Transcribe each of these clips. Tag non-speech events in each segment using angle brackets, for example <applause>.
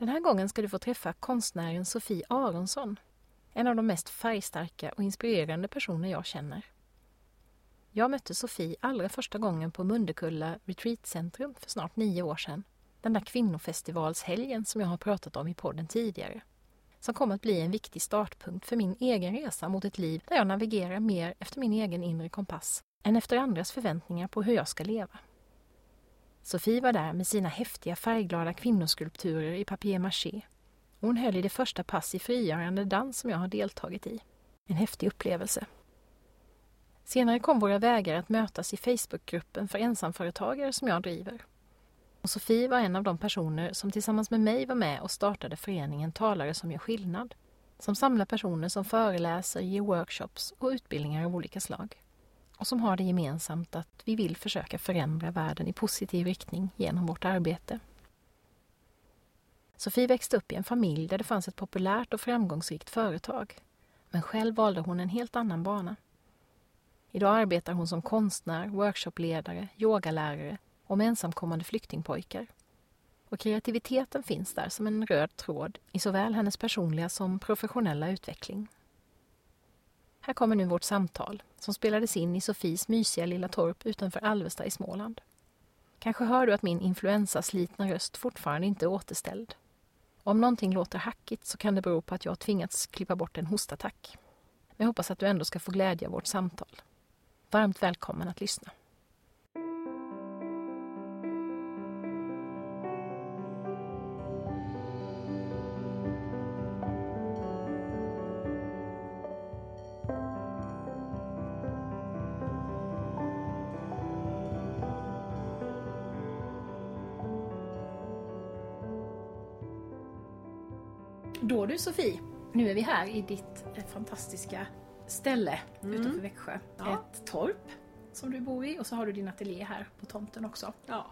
Den här gången ska du få träffa konstnären Sofie Aronsson. En av de mest färgstarka och inspirerande personer jag känner. Jag mötte Sofie allra första gången på Mundekulla Retreatcentrum för snart nio år sedan. Den där kvinnofestivalshelgen som jag har pratat om i podden tidigare. Som kom att bli en viktig startpunkt för min egen resa mot ett liv där jag navigerar mer efter min egen inre kompass än efter andras förväntningar på hur jag ska leva. Sofie var där med sina häftiga färgglada kvinnoskulpturer i papier-maché. Hon höll i det första pass i frigörande dans som jag har deltagit i. En häftig upplevelse. Senare kom våra vägar att mötas i Facebookgruppen för ensamföretagare som jag driver. Och Sofie var en av de personer som tillsammans med mig var med och startade föreningen Talare som gör skillnad. Som samlar personer som föreläser, ger workshops och utbildningar av olika slag och som har det gemensamt att vi vill försöka förändra världen i positiv riktning genom vårt arbete. Sofie växte upp i en familj där det fanns ett populärt och framgångsrikt företag. Men själv valde hon en helt annan bana. Idag arbetar hon som konstnär, workshopledare, yogalärare och med ensamkommande flyktingpojkar. Och kreativiteten finns där som en röd tråd i såväl hennes personliga som professionella utveckling. Här kommer nu vårt samtal som spelades in i Sofies mysiga lilla torp utanför Alvesta i Småland. Kanske hör du att min influensaslitna röst fortfarande inte är återställd. Om någonting låter hackigt så kan det bero på att jag tvingats klippa bort en hostattack. Men jag hoppas att du ändå ska få glädje av vårt samtal. Varmt välkommen att lyssna. Du Sofie, nu är vi här i ditt eh, fantastiska ställe Mm. utanför Växjö. Ja. Ett torp som du bor i och så har du din ateljé här på tomten också. Ja.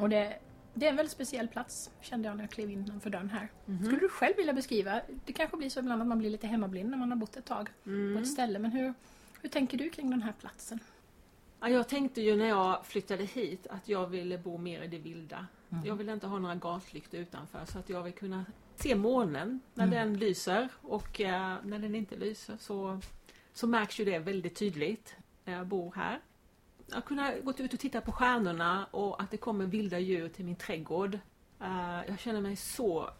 Och det, det är en väldigt speciell plats kände jag när jag klev innanför dörren här. Mhm. Skulle du själv vilja beskriva? Det kanske blir så ibland att man blir lite hemmablind när man har bott ett tag på Mm. ett ställe. Men hur, hur tänker du kring den här platsen? Ja, jag tänkte ju när jag flyttade hit att jag ville bo mer i det vilda. Mm. Jag vill inte ha några gaslyktor utanför så att jag vill kunna se månen när Mm. den lyser och eh, när den inte lyser så, så märks ju det väldigt tydligt när jag bor här. Att kunna gå ut och titta på stjärnorna och att det kommer vilda djur till min trädgård. Eh, jag känner mig så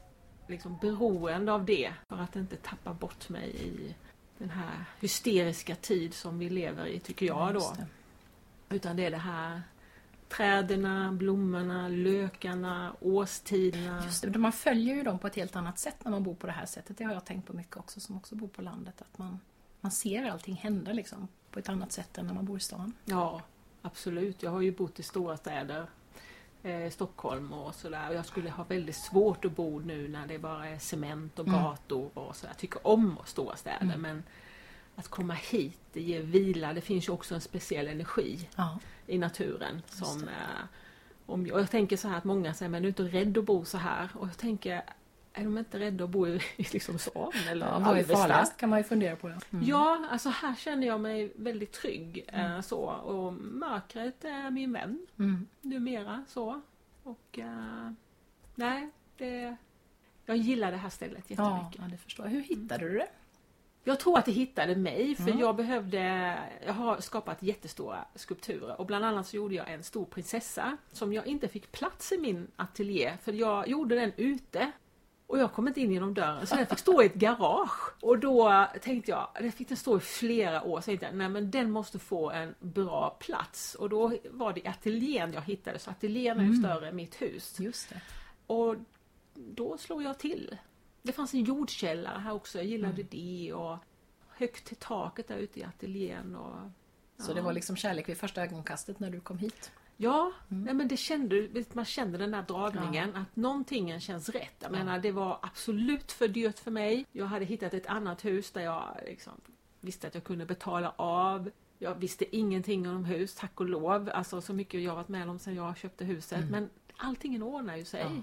liksom, beroende av det för att inte tappa bort mig i den här hysteriska tid som vi lever i tycker jag då. Utan det är det här träden, blommorna, lökarna, årstiderna. Just det, man följer ju dem på ett helt annat sätt när man bor på det här sättet. Det har jag tänkt på mycket också som också bor på landet. Att man, man ser allting hända liksom på ett annat sätt än när man bor i stan. Ja, absolut. Jag har ju bott i stora städer. Eh, Stockholm och sådär. Jag skulle ha väldigt svårt att bo nu när det bara är cement och Mm. gator och sådär. Jag tycker om stora städer Mm. men att komma hit, det ger vila. Det finns ju också en speciell energi Ja. i naturen. Som, eh, om, och jag tänker så här att många säger, men du är inte rädd att bo så här? Och jag tänker, är de inte rädda att bo i, i liksom Svan eller Ja, Alvesta? kan man ju fundera på. Ja, Mm. Ja, alltså här känner jag mig väldigt trygg. Eh, så. Och mörkret är min vän Mm. numera. Så. Och eh, nej, det, jag gillar det här stället Ja, jättemycket. ja, det förstår jag. Hur hittade du det? Jag tror att det hittade mig för Mm. jag behövde, jag har skapat jättestora skulpturer och bland annat så gjorde jag en stor prinsessa som jag inte fick plats i min ateljé för jag gjorde den ute och jag kom inte in genom dörren så den fick stå i ett garage. Och då tänkte jag, den fick den stå i flera år, så tänkte jag nej men den måste få en bra plats. Och då var det ateljén jag hittade, så ateljén är ju Mm. större än mitt hus. Just det. Och då slog jag till. Det fanns en jordkällare här också, jag gillade Mm. det. Och högt till taket där ute i ateljén. Och, Så ja. det var liksom kärlek vid första ögonkastet när du kom hit? Ja, nej, men det kände, man kände den där dragningen att någonting känns rätt. Jag menar det var absolut för dyrt för mig. Jag hade hittat ett annat hus där jag liksom visste att jag kunde betala av. Jag visste ingenting om hus, tack och lov. Alltså så mycket jag varit med om sedan jag köpte huset. Men allting ordnar ju sig. Eh,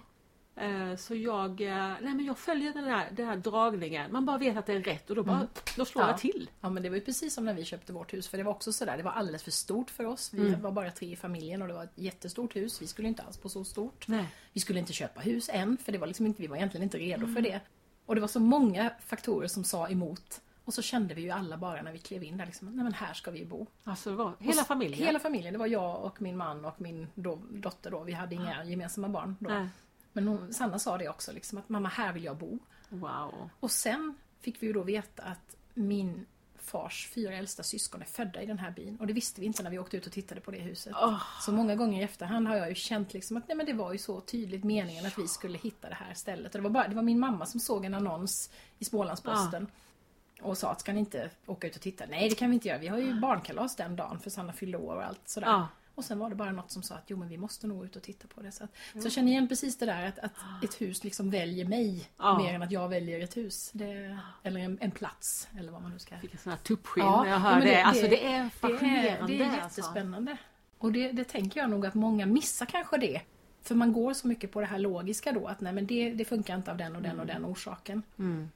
Så jag, eh, nej men jag följer den där, den här dragningen. Man bara vet att det är rätt och då, bara, då slår Ja. jag till. Ja men det var ju precis som när vi köpte vårt hus för det var också sådär, det var alldeles för stort för oss. Vi Mm. var bara tre i familjen och det var ett jättestort hus. Vi skulle inte alls på så stort. Nej. Vi skulle inte köpa hus än för det var liksom inte, vi var egentligen inte redo Mm. för det. Och det var så många faktorer som sa emot. Och så kände vi ju alla bara när vi klev in där liksom, nej men här ska vi bo. Alltså det var hela familjen. Hela familjen, det var jag och min man och min då, dotter då. Vi hade inga gemensamma barn då. Nej. Men hon, Sanna sa det också liksom att mamma här vill jag bo. Wow. Och sen fick vi ju då veta att min fars fyra äldsta syskon är födda i den här byn. Och det visste vi inte när vi åkte ut och tittade på det huset. Åh. Så många gånger i efterhand har jag ju känt liksom att nej, men det var ju så tydligt meningen att vi skulle hitta det här stället. Och det, var bara, det var min mamma som såg en annons i Smålandsposten. Och sa att ska ni inte åka ut och titta? Nej det kan vi inte göra. Vi har ju barnkalas den dagen för Sanna fyllde år och allt sådär. Ja. Och sen var det bara något som sa att jo men vi måste nog ut och titta på det. Så, att, så jag känner igen precis det där att, att ett hus liksom väljer mig Ja. mer än att jag väljer ett hus. Det, eller en, en plats eller vad man nu ska sån här tuppskinn Ja, jag ja, hör men det. det- Alltså det- det är det fascinerande. är, det är alltså. jättespännande. Och det, det tänker jag nog att många missar kanske det. För man går så mycket på det här logiska då att nej men det, det funkar inte av den och den och den orsaken. Mm.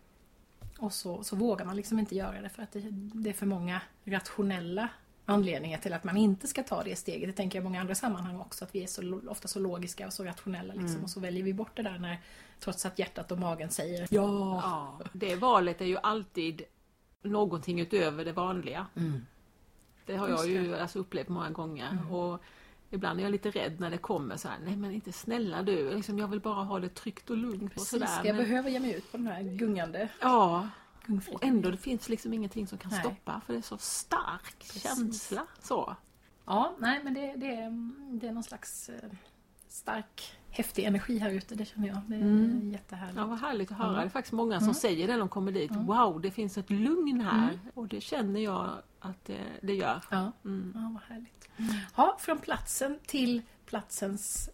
Och så, så vågar man liksom inte göra det för att det, det är för många rationella anledningar till att man inte ska ta det steget. Det tänker jag i många andra sammanhang också, att vi är så, ofta så logiska och så rationella liksom. Och så väljer vi bort det där när, trots att hjärtat och magen säger ja. Ja, det valet är ju alltid någonting utöver det vanliga. Det har jag ju alltså upplevt många gånger. Och ibland är jag lite rädd när det kommer så här, nej men inte snälla du, liksom, jag vill bara ha det tryggt och lugnt och Precis, sådär. jag Men, behöver ge mig ut på den här gungande ja. Och ändå det finns liksom ingenting som kan Nej. stoppa för det är så stark Precis. känsla. Så. Ja, nej men det, det, är, det är någon slags eh, stark, häftig energi här ute, det känner jag. Det är Mm. jättehärligt. Ja, vad härligt att höra. Mm. Det är faktiskt många som säger det när de kommer dit. Wow, det finns ett lugn här. Och det känner jag att det, det gör. Ja, Mm. ja vad härligt. Ja, från platsen till platsens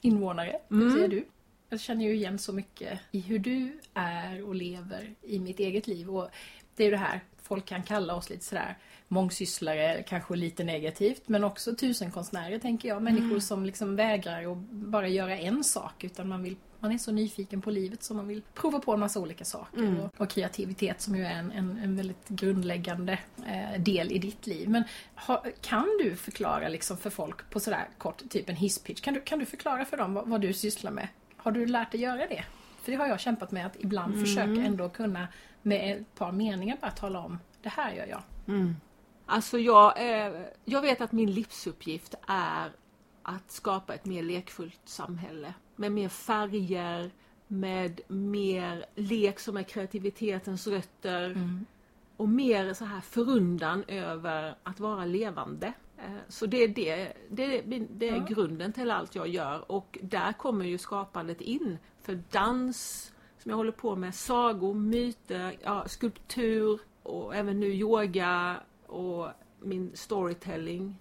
invånare, det Mm. säga du. Jag känner ju igen så mycket i hur du är och lever i mitt eget liv. Och det är ju det här, folk kan kalla oss lite sådär mångsysslare, kanske lite negativt, men också tusenkonstnärer tänker jag. Människor som liksom vägrar att bara göra en sak, utan man vill man är så nyfiken på livet så man vill prova på en massa olika saker. Och, och kreativitet som ju är en, en, en väldigt grundläggande eh, del i ditt liv. Men ha, kan du förklara liksom för folk på sådär kort, typ en hisspitch, kan du, kan du förklara för dem vad, vad du sysslar med? Har du lärt dig göra det? För det har jag kämpat med att ibland försöka ändå kunna med ett par meningar bara tala om det här gör jag. Alltså jag, eh, jag vet att min livsuppgift är att skapa ett mer lekfullt samhälle. Med mer färger, med mer lek som är kreativitetens rötter. Och mer så här förundan över att vara levande. Eh, Så det är, det, det är, det är Ja. grunden till allt jag gör och där kommer ju skapandet in. För dans, som jag håller på med, sagor, myter, ja, skulptur och även nu yoga och min storytelling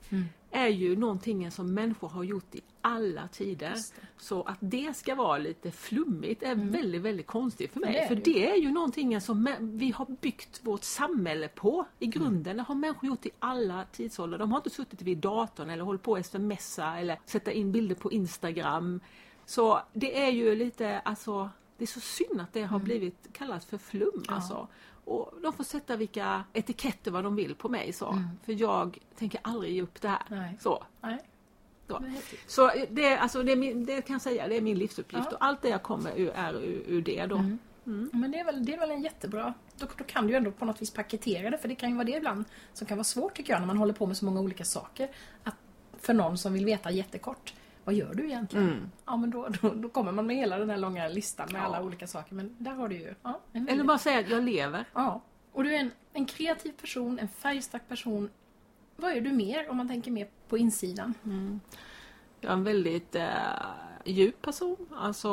är ju någonting som människor har gjort i alla tider. Så att det ska vara lite flummigt är väldigt, väldigt konstigt för mig. Det för det. det är ju någonting som vi har byggt vårt samhälle på i grunden. Det har människor gjort i alla tidsåldrar. De har inte suttit vid datorn eller hållit på att smsa eller sätta in bilder på Instagram. Så det är ju lite, alltså, det är så synd att det har blivit kallat för flum. Alltså. Och de får sätta vilka etiketter vad de vill på mig. Så. För jag tänker aldrig ge upp det här. Nej. Så. Nej. Så. Det. Så det, alltså det, min, det kan jag säga, det är min livsuppgift Ja. och allt det jag kommer ur är ur, ur det då. Ja, Men det är, väl, det är väl en jättebra... Då, då kan du ju ändå på något vis paketera det, för det kan ju vara det ibland som kan vara svårt tycker jag när man håller på med så många olika saker. Att för någon som vill veta jättekort, vad gör du egentligen? Ja men då, då, då kommer man med hela den här långa listan med Ja. alla olika saker. Men där har du ju... Ja, en Eller väldigt- bara säga att jag lever. ja. Och du är en, en kreativ person, en färgstark person. Vad är du mer om man tänker mer på insidan? Jag är en väldigt eh, djup person. Alltså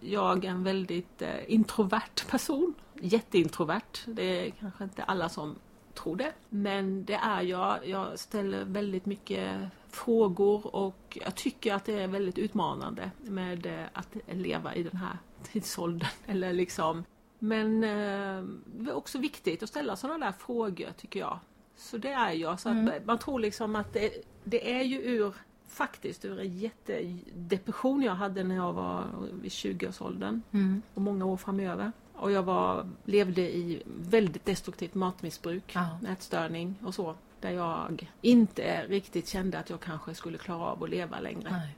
jag är en väldigt eh, introvert person. Jätteintrovert. Det är kanske inte alla som tror det. Men det är jag. Jag ställer väldigt mycket frågor och jag tycker att det är väldigt utmanande med eh, att leva i den här tidsåldern. <laughs> Eller liksom. Men eh, det är också viktigt att ställa sådana där frågor tycker jag. Så det är jag. Så Mm. att man tror liksom att det, det är ju ur faktiskt ur en jättedepression jag hade när jag var vid 20-årsåldern Mm. och många år framöver. Och jag var, levde i väldigt destruktivt matmissbruk, Ja. nätstörning och så. Där jag inte riktigt kände att jag kanske skulle klara av att leva längre. Nej.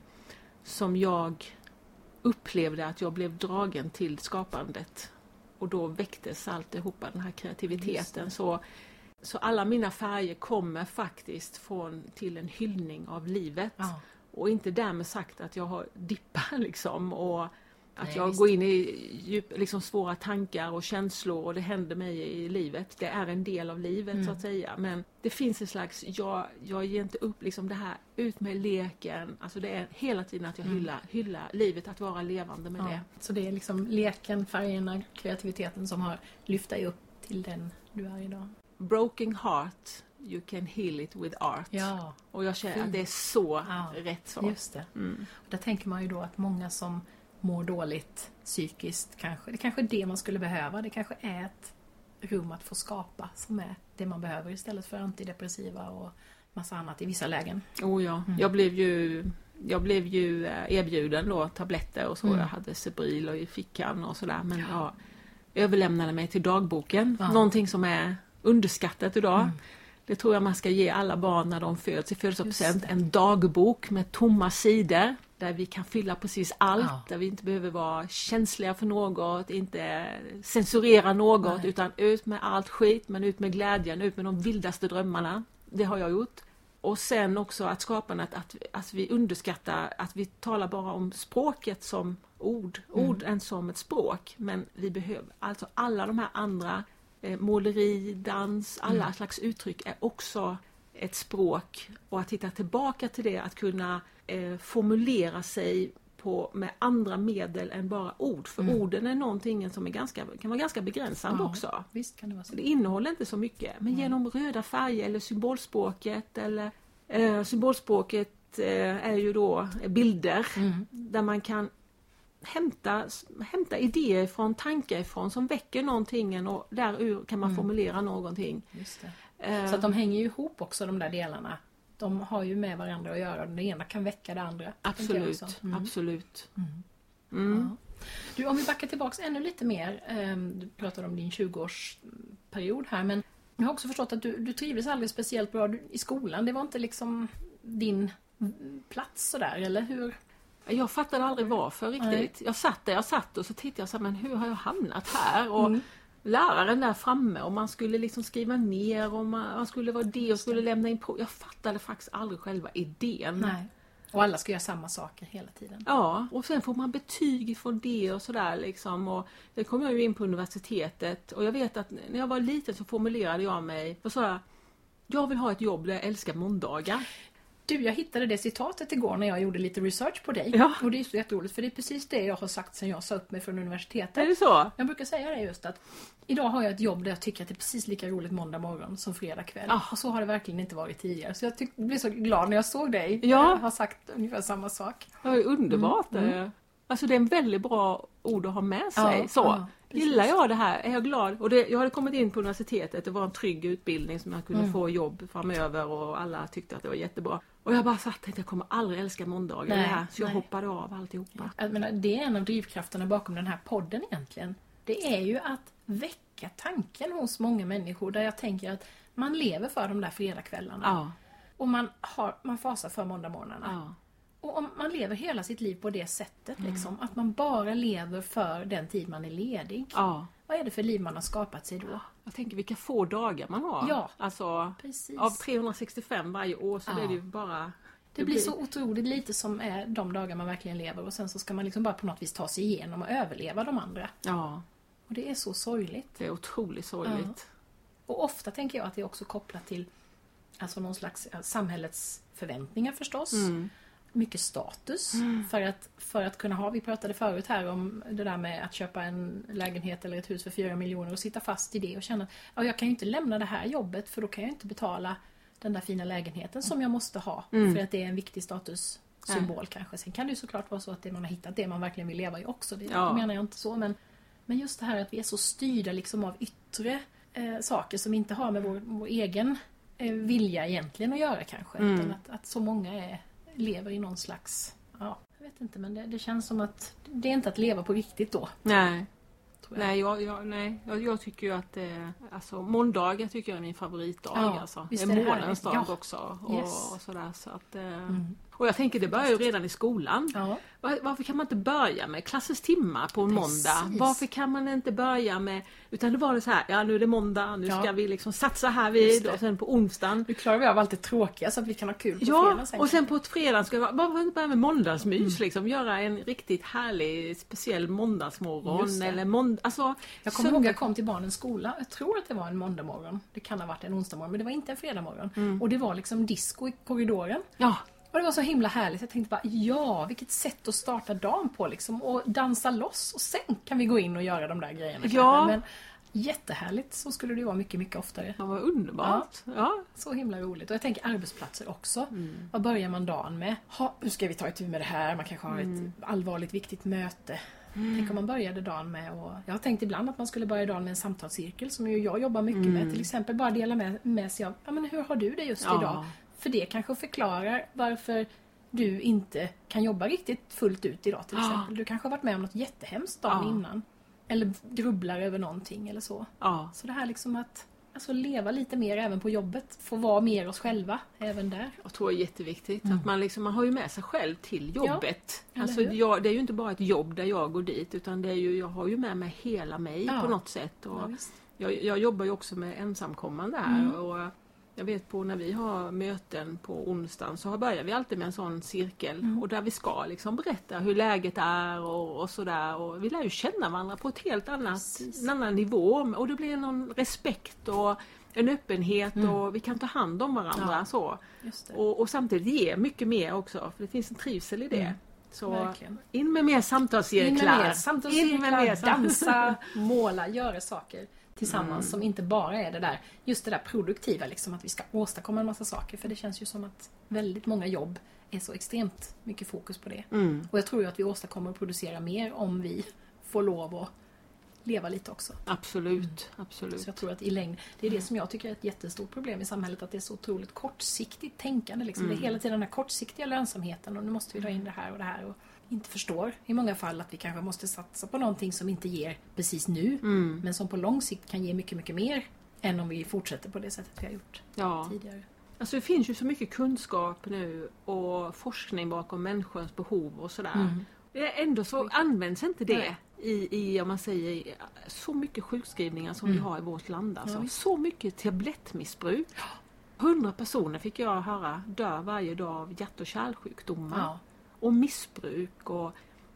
Som jag upplevde att jag blev dragen till skapandet. Och då väcktes alltihopa, den här kreativiteten. Så, så alla mina färger kommer faktiskt från, till en hyllning av livet. Ja. Och inte därmed sagt att jag har dippar <laughs> liksom och att Nej, jag visst. går in i djup, liksom svåra tankar och känslor och det händer mig i livet. Det är en del av livet Mm. så att säga. Men det finns en slags, jag, jag ger inte upp liksom det här, ut med leken. Alltså det är hela tiden att jag Mm. hyllar, hyllar livet, att vara levande med Ja. det. Så det är liksom leken, färgerna, kreativiteten som har lyft dig upp till den du är idag. Broken heart, you can heal it with art. Ja, Och jag känner Fint. att det är så Ja. rätt så. just det. Mm. Där tänker man ju då att många som mår dåligt psykiskt kanske, det kanske är det man skulle behöva. Det kanske är ett rum att få skapa som är det man behöver istället för antidepressiva och massa annat i vissa lägen. Oh ja, Mm. jag blev ju jag blev ju eh, erbjuden då tabletter och så. Mm. Jag hade Cebril och i fickan och sådär. Men jag överlämnade mig till dagboken. Ja. Någonting som är underskattat idag. Mm. Det tror jag man ska ge alla barn när de föds i födelsedagspresent. En dagbok med tomma sidor. Där vi kan fylla precis allt. Ja. Där vi inte behöver vara känsliga för något. Inte censurera något. Nej. Utan ut med allt skit. Men ut med glädjen. Ut med de vildaste drömmarna. Det har jag gjort. Och sen också att skapandet, att, att vi underskattar att vi talar bara om språket som ord, Mm. orden som ett språk. Men vi behöver, alltså alla de här andra, eh, måleri, dans, alla Mm. slags uttryck är också ett språk. Och att hitta tillbaka till det, att kunna eh, formulera sig på, med andra medel än bara ord. För Mm. orden är någonting som är ganska, kan vara ganska begränsande Ja. också. Visst kan det vara så. Det innehåller inte så mycket. Men Mm. genom röda färger eller symbolspråket eller eh, symbolspråket eh, är ju då bilder Mm. där man kan hämta, hämta idéer ifrån, tankar ifrån som väcker någonting och därur kan man Mm. formulera någonting. Eh, Så att de hänger ju ihop också de där delarna. De har ju med varandra att göra. Det ena kan väcka det andra. jag absolut. Mm. absolut. Mm. Mm. Ja. Du, om vi backar tillbaks ännu lite mer. ehm, Du pratade om din 20-årsperiod här men jag har också förstått att du, du trivdes aldrig speciellt bra i skolan. Det var inte liksom din plats sådär, eller hur? Jag fattade aldrig varför riktigt. Nej. Jag satt där jag satt och så tittade jag så här, men hur har jag hamnat här? Och Mm. läraren där framme och man skulle liksom skriva ner och man, man skulle vara det och det. skulle lämna in prov. Jag fattade faktiskt aldrig själva idén. Nej. Och alla ska göra samma saker hela tiden. Ja, och sen får man betyg från det och sådär liksom. Och sen kom jag ju in på universitetet och jag vet att när jag var liten så formulerade jag mig och sa jag, jag vill ha ett jobb där jag älskar måndagar. Du, jag hittade det citatet igår när jag gjorde lite research på dig. Ja. Och det är så jätteroligt för det är precis det jag har sagt sen jag sa upp mig från universitetet. Är det så? Jag brukar säga det just att idag har jag ett jobb där jag tycker att det är precis lika roligt måndag morgon som fredag kväll. Ah. Och så har det verkligen inte varit tidigare. Så jag tyck- blev så glad när jag såg dig. Ja. Jag har sagt ungefär samma sak. Det var ju underbart. Mm, eh. Alltså det är en väldigt bra ord att ha med sig. Ja, så. ja. Gillar jag det här? Är jag glad? Och det, jag hade kommit in på universitetet, det var en trygg utbildning som jag kunde Mm. få jobb framöver och alla tyckte att det var jättebra. Och jag bara satt att jag kommer aldrig älska måndagar Nej, det här. Så jag nej. hoppade av alltihopa. Jag menar, det är en av drivkrafterna bakom den här podden egentligen. Det är ju att väcka tanken hos många människor där jag tänker att man lever för de där fredagskvällarna. Ja, Och man, har, man fasar för måndagmorgnarna. ja. Och om man lever hela sitt liv på det sättet, liksom, att man bara lever för den tid man är ledig. ja. Vad är det för liv man har skapat sig då? Jag tänker vilka få dagar man har. Ja. Alltså, Precis. av 365 varje år så Ja. är det ju bara... Det blir så otroligt lite som är de dagar man verkligen lever och sen så ska man liksom bara på något vis ta sig igenom och överleva de andra. Ja, Och det är så sorgligt. det är otroligt sorgligt. Och ofta tänker jag att det är också kopplat till alltså någon slags ja, samhällets förväntningar förstås. Mm. Mycket status. För, att, för att kunna ha, vi pratade förut här om det där med att köpa en lägenhet eller ett hus för 4 miljoner och sitta fast i det och känna att ja, jag kan ju inte lämna det här jobbet för då kan jag inte betala den där fina lägenheten som jag måste ha Mm. för att det är en viktig statussymbol kanske. Sen kan det ju såklart vara så att det man har hittat det man verkligen vill leva i också. Det, Ja. det menar jag inte så. Men, men just det här att vi är så styrda liksom av yttre eh, saker som inte har med vår, vår egen eh, vilja egentligen att göra kanske. Mm. Utan att, att så många är, lever i någon slags... Ja, jag vet inte men det, det känns som att det är inte att leva på riktigt då. Nej. Jag. Nej, jag, jag, nej. Jag, jag tycker ju att eh, alltså, måndagar tycker jag är min favoritdag. Ja, alltså. Det är månens dag Ja. också. Och, Yes. och sådär, så att, eh, Mm. Och jag tänker det börjar ju redan i skolan. Ja. Var, varför kan man inte börja med klassens timmar på en Precis. måndag? Varför kan man inte börja med... Utan det var det så här, ja nu är det måndag, nu Ja. ska vi liksom satsa här vid och sen på onsdagen. Nu klarar vi av allt det tråkiga så att vi kan ha kul på Ja, fredag sen. och sen på ett fredag ska vi varför inte börja med måndagsmys Mm. liksom? Göra en riktigt härlig speciell måndagsmorgon eller månd... Alltså, Jag kommer ihåg jag kom till barnens skola, jag tror att det var en måndag morgon. Det kan ha varit en onsdag morgon, men det var inte en fredag morgon. Mm. Och det var liksom disco i korridoren. Ja, Och det var så himla härligt. Jag tänkte bara, ja, vilket sätt att starta dagen på liksom. Och dansa loss och sen kan vi gå in och göra de där grejerna. Ja. Men jättehärligt. Så skulle det vara mycket, mycket oftare. det var underbart. Ja. Så himla roligt. Och jag tänker arbetsplatser också. Mm. Vad börjar man dagen med? Ha, nu ska vi ta itu med det här. Man kanske har Mm. ett allvarligt viktigt möte. Tänk om man började dagen med och Jag har tänkt ibland att man skulle börja dagen med en samtalscirkel som ju jag jobbar mycket med. Till exempel bara dela med, med sig av ja, men hur har du det just Ja. idag? För det kanske förklarar varför du inte kan jobba riktigt fullt ut idag till Ja. exempel. Du kanske har varit med om något jättehemskt dagen Ja. innan. Eller grubblar över någonting eller så. ja. Så det här liksom att alltså, leva lite mer även på jobbet. Få vara mer oss själva även där. Jag tror det är jätteviktigt. Att man, liksom, man har ju med sig själv till jobbet. eller alltså, jag, det är ju inte bara ett jobb där jag går dit utan det är ju, jag har ju med mig hela mig Ja. på något sätt. Och Ja, jag, jag jobbar ju också med ensamkommande här. Mm. Och jag vet på när vi har möten på onsdagen så börjar vi alltid med en sån cirkel. Mm. Och där vi ska liksom berätta hur läget är och, och sådär. Och vi lär ju känna varandra på ett helt annat, Precis. en annan nivå. Och det blir någon respekt och en öppenhet och vi kan ta hand om varandra. Mm. Ja. så. Och, och samtidigt ge mycket mer också, för det finns en trivsel i det. Mm, Så Verkligen. in med mer In samtalscirklar. med mer samtalscirklar, sam- dansa, <laughs> måla, göra saker tillsammans Mm. som inte bara är det där, just det där produktiva liksom att vi ska åstadkomma en massa saker. För det känns ju som att väldigt många jobb är så extremt mycket fokus på det. Mm, Och jag tror ju att vi åstadkommer och producerar mer om vi får lov att leva lite också. absolut, absolut. Så jag tror att i längd, det är det som jag tycker är ett jättestort problem i samhället, att det är så otroligt kortsiktigt tänkande. Liksom. Mm. Det är hela tiden den här kortsiktiga lönsamheten och nu måste vi dra in det här och det här. Och inte förstår i många fall att vi kanske måste satsa på någonting som inte ger precis nu, Mm, men som på lång sikt kan ge mycket, mycket mer än om vi fortsätter på det sättet vi har gjort ja. tidigare. Alltså det finns ju så mycket kunskap nu och forskning bakom människors behov och sådär. Mm. Ändå så används inte det Nej. i, i, om man säger, så mycket sjukskrivningar som Mm. vi har i vårt land. Alltså. Ja, så mycket tablettmissbruk. Hundra personer fick jag höra dör varje dag av hjärt och kärlsjukdomar. Ja. Och missbruk och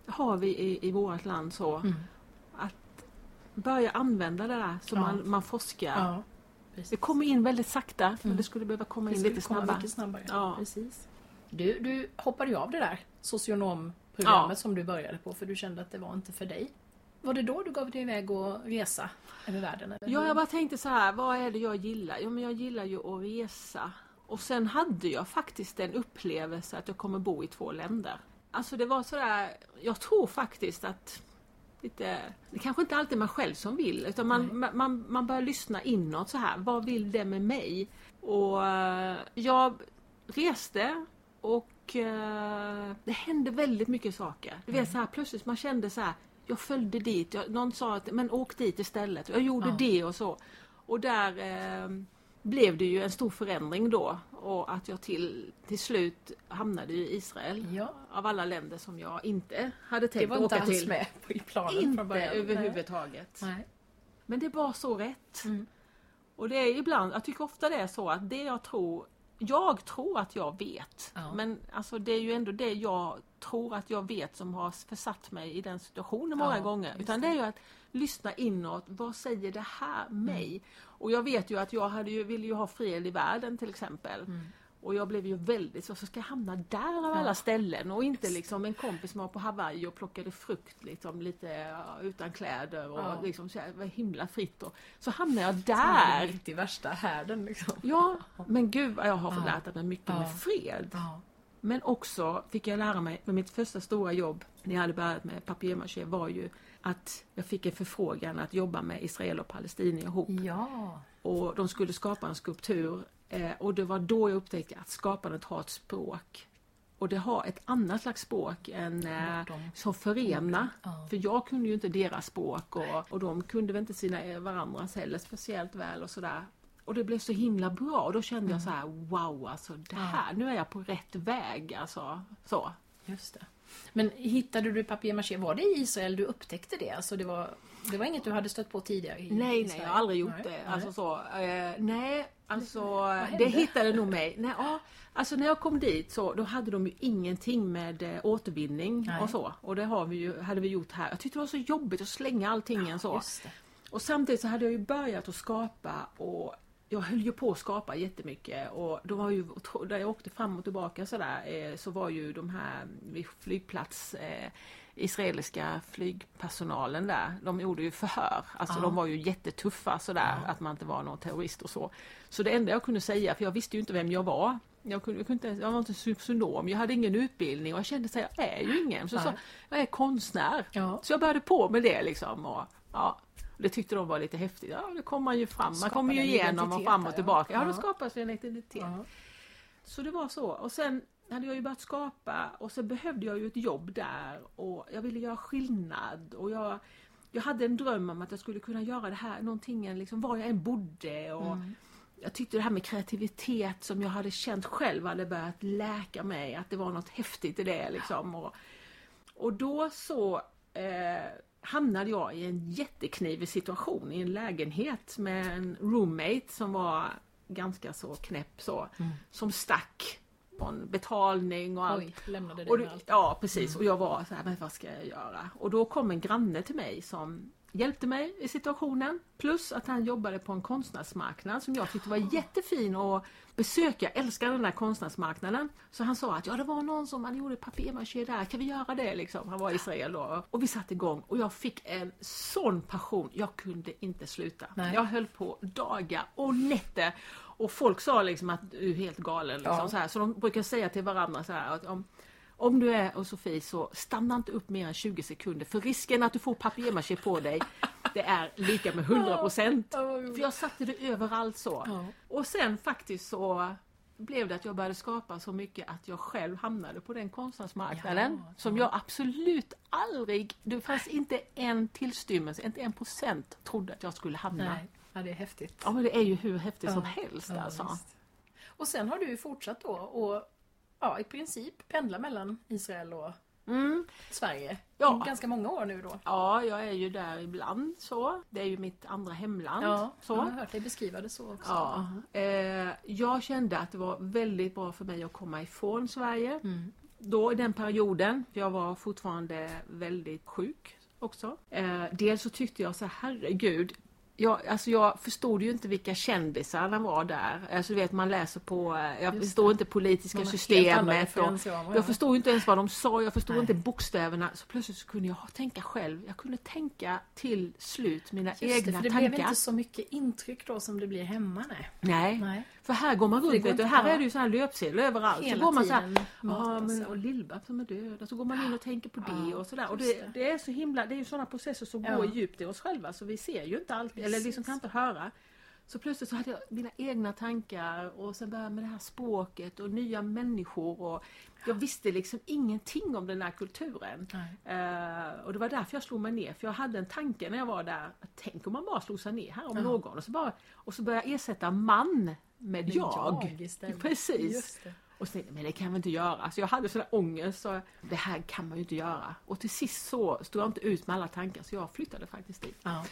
har vi i, i vårt land så. Mm. Att börja använda det där så Ja. man, man forskar. ja. Det kommer in väldigt sakta men Mm. det skulle behöva komma Det in lite snabbare. Snabbare. Ja. Precis. Du, du hoppade ju av det där socionomprogrammet Ja. som du började på för du kände att det var inte för dig. Var det då du gav dig iväg och resa över världen? Eller? Ja, jag bara tänkte så här, vad är det jag gillar? Jo, men jag gillar ju att resa. Och sen hade jag faktiskt en upplevelse att jag kommer bo i två länder. Alltså det var sådär, jag tror faktiskt att lite, det kanske inte alltid är man själv som vill, utan man, man, man, man börjar lyssna inåt så här. Vad vill det med mig? Och eh, jag reste och eh, det hände väldigt mycket saker. Du vet så här, plötsligt man kände så här, jag följde dit, jag, någon sa att men åk dit istället. Jag gjorde Ja. det och så. Och där eh, blev det ju en stor förändring då och att jag till, till slut hamnade i Israel. Ja, Av alla länder som jag inte hade det tänkt var inte åka alls till. med i planen Inte från början. överhuvudtaget. Nej. Men det var så rätt. Mm. Och det är ibland, jag tycker ofta det är så att det jag tror, jag tror att jag vet. Ja. Men alltså det är ju ändå det jag tror att jag vet som har försatt mig i den situationen många Ja, gånger. Utan det är ju att lyssna inåt, vad säger det här mig? Och jag vet ju att jag hade ju, ville ju ha fred i världen till exempel. Mm. Och jag blev ju väldigt så, så ska jag hamna där av alla ställen och inte liksom en kompis som var på Hawaii och plockade frukt liksom lite utan kläder och Ja. liksom så här, himla fritt. Och, så hamnade jag där! är riktigt värsta härden liksom. Ja, men gud vad jag har fått Ja. lärt mig mycket Ja. med fred. Ja. Men också fick jag lära mig, med mitt första stora jobb när jag hade börjat med papier-maché var ju att jag fick en förfrågan att jobba med Israel och Palestina ihop. Ja. Och de skulle skapa en skulptur eh, och det var då jag upptäckte att skapandet har ett språk. Och det har ett annat slags språk än eh, som förenar. Ja. För jag kunde ju inte deras språk och, och de kunde väl inte sina eh, varandras heller speciellt väl och sådär. Och det blev så himla bra och då kände jag så här: wow alltså det här, nu är jag på rätt väg alltså. Så. Just det. Men hittade du papier-maché, var det i Israel du upptäckte det? Alltså det var, det var inget du hade stött på tidigare? I, Nej, i nej, jag har aldrig gjort Nej, det. Alltså så, eh, nej, alltså det hittade nog mig. Nej, ja, alltså när jag kom dit så då hade de ju ingenting med eh, återvinning Nej. och så. Och det har vi ju, hade vi gjort här. Jag tyckte det var så jobbigt att slänga allting en så. Och samtidigt så hade jag ju börjat att skapa och jag höll ju på att skapa jättemycket och då var ju, där jag åkte fram och tillbaka sådär eh, så var ju de här vid flygplats eh, israeliska flygpersonalen där, de gjorde ju förhör. Alltså Ja. de var ju jättetuffa sådär, att man inte var någon terrorist och så. Så det enda jag kunde säga, för jag visste ju inte vem jag var. Jag, kunde, jag, kunde inte, jag var inte socionom, jag hade ingen utbildning och jag kände att jag är ju ingen. Så Nej. jag är konstnär. Ja. Så jag började på med det liksom. Och, ja, det tyckte de var lite häftigt. Ja, det kommer man ju fram. Man kommer ju en igenom och fram och tillbaka. Ja, Ja. det skapas en identitet. Ja. Så det var så. Och sen hade jag ju börjat skapa och så behövde jag ju ett jobb där och jag ville göra skillnad. Och jag, jag hade en dröm om att jag skulle kunna göra det här någonting liksom var jag än bodde. Och Jag tyckte det här med kreativitet som jag hade känt själv hade börjat läka mig. Att det var något häftigt i det liksom. Och, och då så eh, hamnade jag i en jätteknivig situation i en lägenhet med en roommate som var ganska så knäpp så. Som stack från betalning och allt. Oj, lämnade det Och allt. ja precis, och jag var så här, men vad ska jag göra? Och då kom en granne till mig som hjälpte mig i situationen. Plus att han jobbade på en konstnärsmarknad som jag tyckte var jättefin att besöka. Jag älskar den där konstnärsmarknaden. Så han sa att ja det var någon som man gjorde papier-maché där, kan vi göra det liksom? Han var i Israel då. Och vi satte igång och jag fick en sån passion. Jag kunde inte sluta. Nej. Jag höll på dagar och nätter. Och folk sa liksom att du är helt galen. Liksom, Ja. så, här. så de brukar säga till varandra så här att om, om du är hos Sofie så stanna inte upp mer än 20 sekunder för risken att du får papier-maché på dig det är lika med 100 procent. För jag satte det överallt så. Ja. Och sen faktiskt så blev det att jag började skapa så mycket att jag själv hamnade på den konstnärsmarknaden Ja, som jag absolut aldrig, det fanns inte en tillstymmelse, inte en procent trodde att jag skulle hamna. Nej, ja, det är häftigt. Ja men det är ju hur häftigt Ja, som helst alltså. visst. Och sen har du fortsatt då och ja, i princip pendla mellan Israel och Mm. Sverige. Ja. Ganska många år nu då. Ja, jag är ju där ibland så. Det är ju mitt andra hemland. Ja, så. jag har hört dig beskriva det så också. Ja, eh, jag kände att det var väldigt bra för mig att komma ifrån Sverige. Mm. Då i den perioden, för jag var fortfarande väldigt sjuk också. Eh, dels så tyckte jag så herregud. Jag, alltså jag förstod ju inte vilka kändisarna var där. Alltså du vet man läser på, eh, jag Just förstod inte politiska systemet. Och ja. jag förstod inte ens vad de sa, jag förstod Nej. inte bokstäverna. Så plötsligt så kunde jag tänka själv. Jag kunde tänka till slut mina Just det, egna för det tankar. blev inte så mycket intryck då som det blir hemma. Nej. Nej. Nej. För här går man runt, vet du, här är det ju så här löpsedlar överallt. Hela så går man så här, ja men och Lill-Babs som är död. Och så går man in och tänker på det och sådär. Och det, det. är så himla, det är ju sådana processer som går djupt i oss själva så vi ser ju inte allt, eller liksom kan inte höra. Så plötsligt så hade jag mina egna tankar och sen började med det här språket och nya människor och jag visste liksom ingenting om den här kulturen. Eh, och det var därför jag slog mig ner, för jag hade en tanke när jag var där. Att tänk om man bara slog sig ner här om Ja. någon och så, bara, och så började jag ersätta man med jag. jag istället. Precis. Och så tänkte jag, men det kan jag väl inte göra. Så jag hade sån ångest, så det här kan man ju inte göra. Och till sist så stod jag inte ut med alla tankar så jag flyttade faktiskt dit. Ja.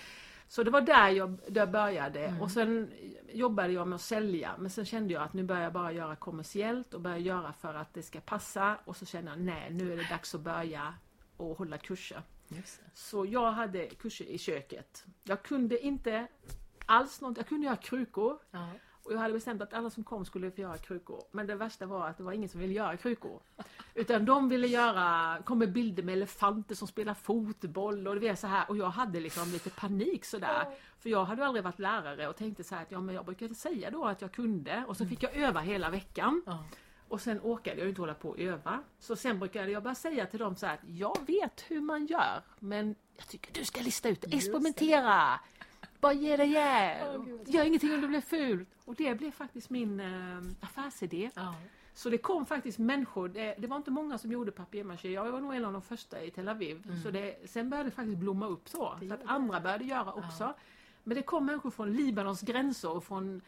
Så det var där jag, där jag började Mm. och sen jobbade jag med att sälja men sen kände jag att nu börjar jag bara göra kommersiellt och börja göra för att det ska passa och så kände jag nej nu är det dags att börja och hålla kurser. Så jag hade kurser i köket. Jag kunde inte alls något, jag kunde göra krukor Ja. Och jag hade bestämt att alla som kom skulle få göra krukor. Men det värsta var att det var ingen som ville göra krukor. Utan de ville göra, kom med bilder med elefanter som spelar fotboll och det var så här. Och jag hade liksom lite panik sådär. För jag hade aldrig varit lärare och tänkte så här att ja, men jag brukade säga då att jag kunde. Och så fick jag öva hela veckan. Och sen orkade jag inte hålla på och öva. Så sen brukade jag bara säga till dem så här att jag vet hur man gör. Men jag tycker du ska lista ut det. Experimentera! Bara ge dig. Åh, Gud. Gör ingenting om det blir fult. Och det blev faktiskt min eh, affärsidé. Ja. Så det kom faktiskt människor, det, det var inte många som gjorde papier-maché. Jag var nog en av de första i Tel Aviv. Så det, sen började det faktiskt blomma upp så. Så att andra började göra också. Men det kom människor från Libanons gränser och från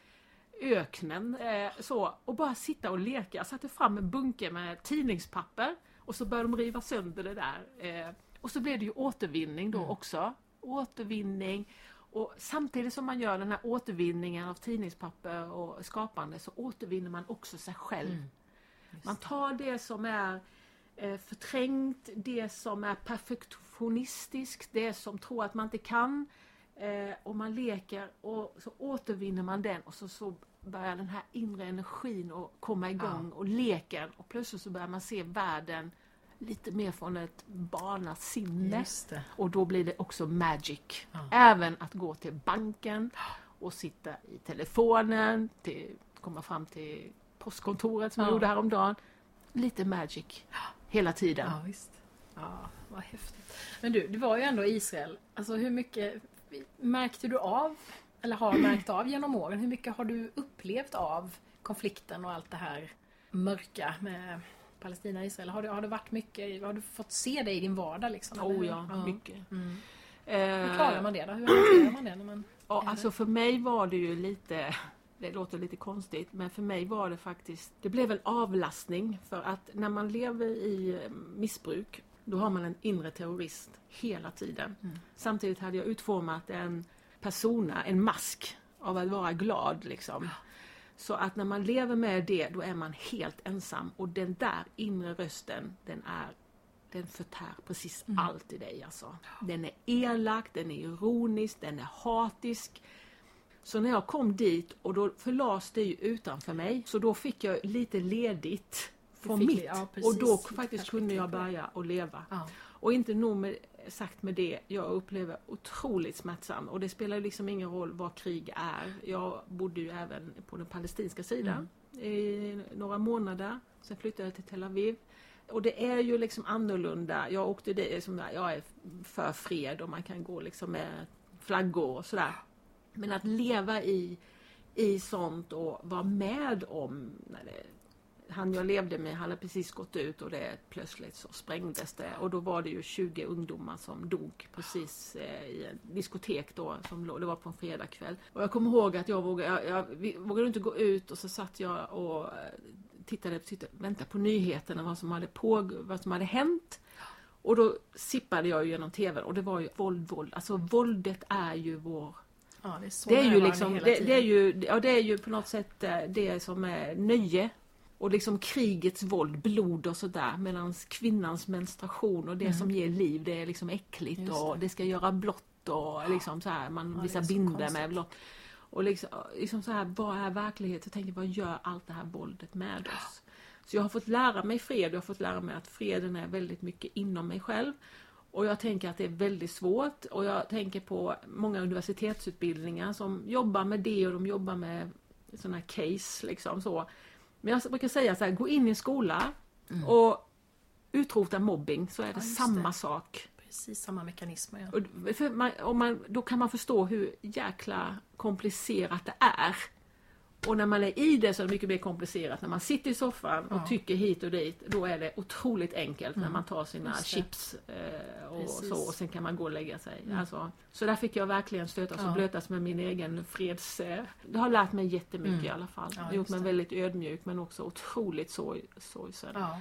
öknen eh, så, och bara sitta och leka. Jag satte fram en bunke med tidningspapper och så började de riva sönder det där. Eh, och så blev det ju återvinning då också. Återvinning. Och samtidigt som man gör den här återvinningen av tidningspapper och skapande så återvinner man också sig själv. Mm. Man tar det som är eh, förträngt, det som är perfektionistiskt, det som tror att man inte kan. Eh, och man leker och så återvinner man den och så, så börjar den här inre energin att komma igång och leken och plötsligt så börjar man se världen lite mer från ett barnasinne. Det. Och då blir det också magic. Ja. Även att gå till banken och sitta i telefonen, till, komma fram till postkontoret som jag Ja. gjorde häromdagen. Lite magic hela tiden. Ja, visst. Ja, vad häftigt. Men du, du var ju ändå Israel. Alltså hur mycket märkte du av, eller har märkt av genom åren, hur mycket har du upplevt av konflikten och allt det här mörka med Palestina och Israel? Har det, har det varit mycket, har du fått se det i din vardag liksom? eller Oh hur? ja, mycket. Mm. Eh, Hur klarar man det då? Hur hanterar man det? När man... Ja, alltså för mig var det ju lite, det låter lite konstigt, men för mig var det faktiskt, det blev en avlastning för att när man lever i eh, missbruk, då har man en inre terrorist hela tiden. Mm. Samtidigt hade jag utformat en persona, en mask av att vara glad liksom. Så att när man lever med det, då är man helt ensam och den där inre rösten, den är den förtär precis Mm. allt i dig alltså. Den är elak, den är ironisk, den är hatisk. Så när jag kom dit och då förlades det ju utanför mig, så då fick jag lite ledigt från mitt. ja, och då faktiskt kunde jag börja att leva. Ja. Och inte nog med, sagt med det, jag upplever otroligt smärtsamt och det spelar liksom ingen roll vad krig är. Jag bodde ju även på den palestinska sidan i några månader. Sen flyttade jag till Tel Aviv. Och det är ju liksom annorlunda. Jag åkte dit, som där, jag är för fred och man kan gå liksom med flaggor och sådär. Men att leva i, i sånt och vara med om när det, han jag levde med hade precis gått ut och det plötsligt så sprängdes det och då var det ju 20 ungdomar som dog precis eh, i en diskotek då som låg, det var på en fredagkväll. Och jag kommer ihåg att jag vågade, jag, jag vågade inte gå ut och så satt jag och eh, tittade, tittade väntade på nyheterna vad som hade på, vad som hade hänt. Och då sippade jag ju genom TVn och det var ju våld, våld. Alltså våldet är ju vår Ja, det är det är ju liksom, det, det, är ju, ja, det är ju på något sätt eh, det som är nöje. Och liksom krigets våld, blod och sådär. Medan kvinnans menstruation och det som ger liv, det är liksom äckligt Mm. Just och det ska göra blått och liksom så här, man Ja, visar det konstigt. med blått. Och liksom, liksom så här, vad är verklighet? Jag tänker, vad gör allt det här våldet med oss? Så jag har fått lära mig fred, jag har fått lära mig att freden är väldigt mycket inom mig själv. Och jag tänker att det är väldigt svårt och jag tänker på många universitetsutbildningar som jobbar med det och de jobbar med sådana case liksom så. Men jag brukar säga så här, gå in i en skola och utrota mobbing så är det Mm. Ja, samma det. sak. Precis samma mekanismer. Ja. Man, om man, då kan man förstå hur jäkla komplicerat det är. Och när man är i det så är det mycket mer komplicerat. När man sitter i soffan och Ja. tycker hit och dit, då är det otroligt enkelt när man tar sina Mm. Chips eh, och Precis. så och sen kan man gå och lägga sig. Mm. Alltså, så där fick jag verkligen stötas Ja. och blötas med min egen freds... Eh, det har lärt mig jättemycket Mm. i alla fall. Ja, det har gjort mig det. väldigt ödmjuk men också otroligt sorg, sorgsen. Ja.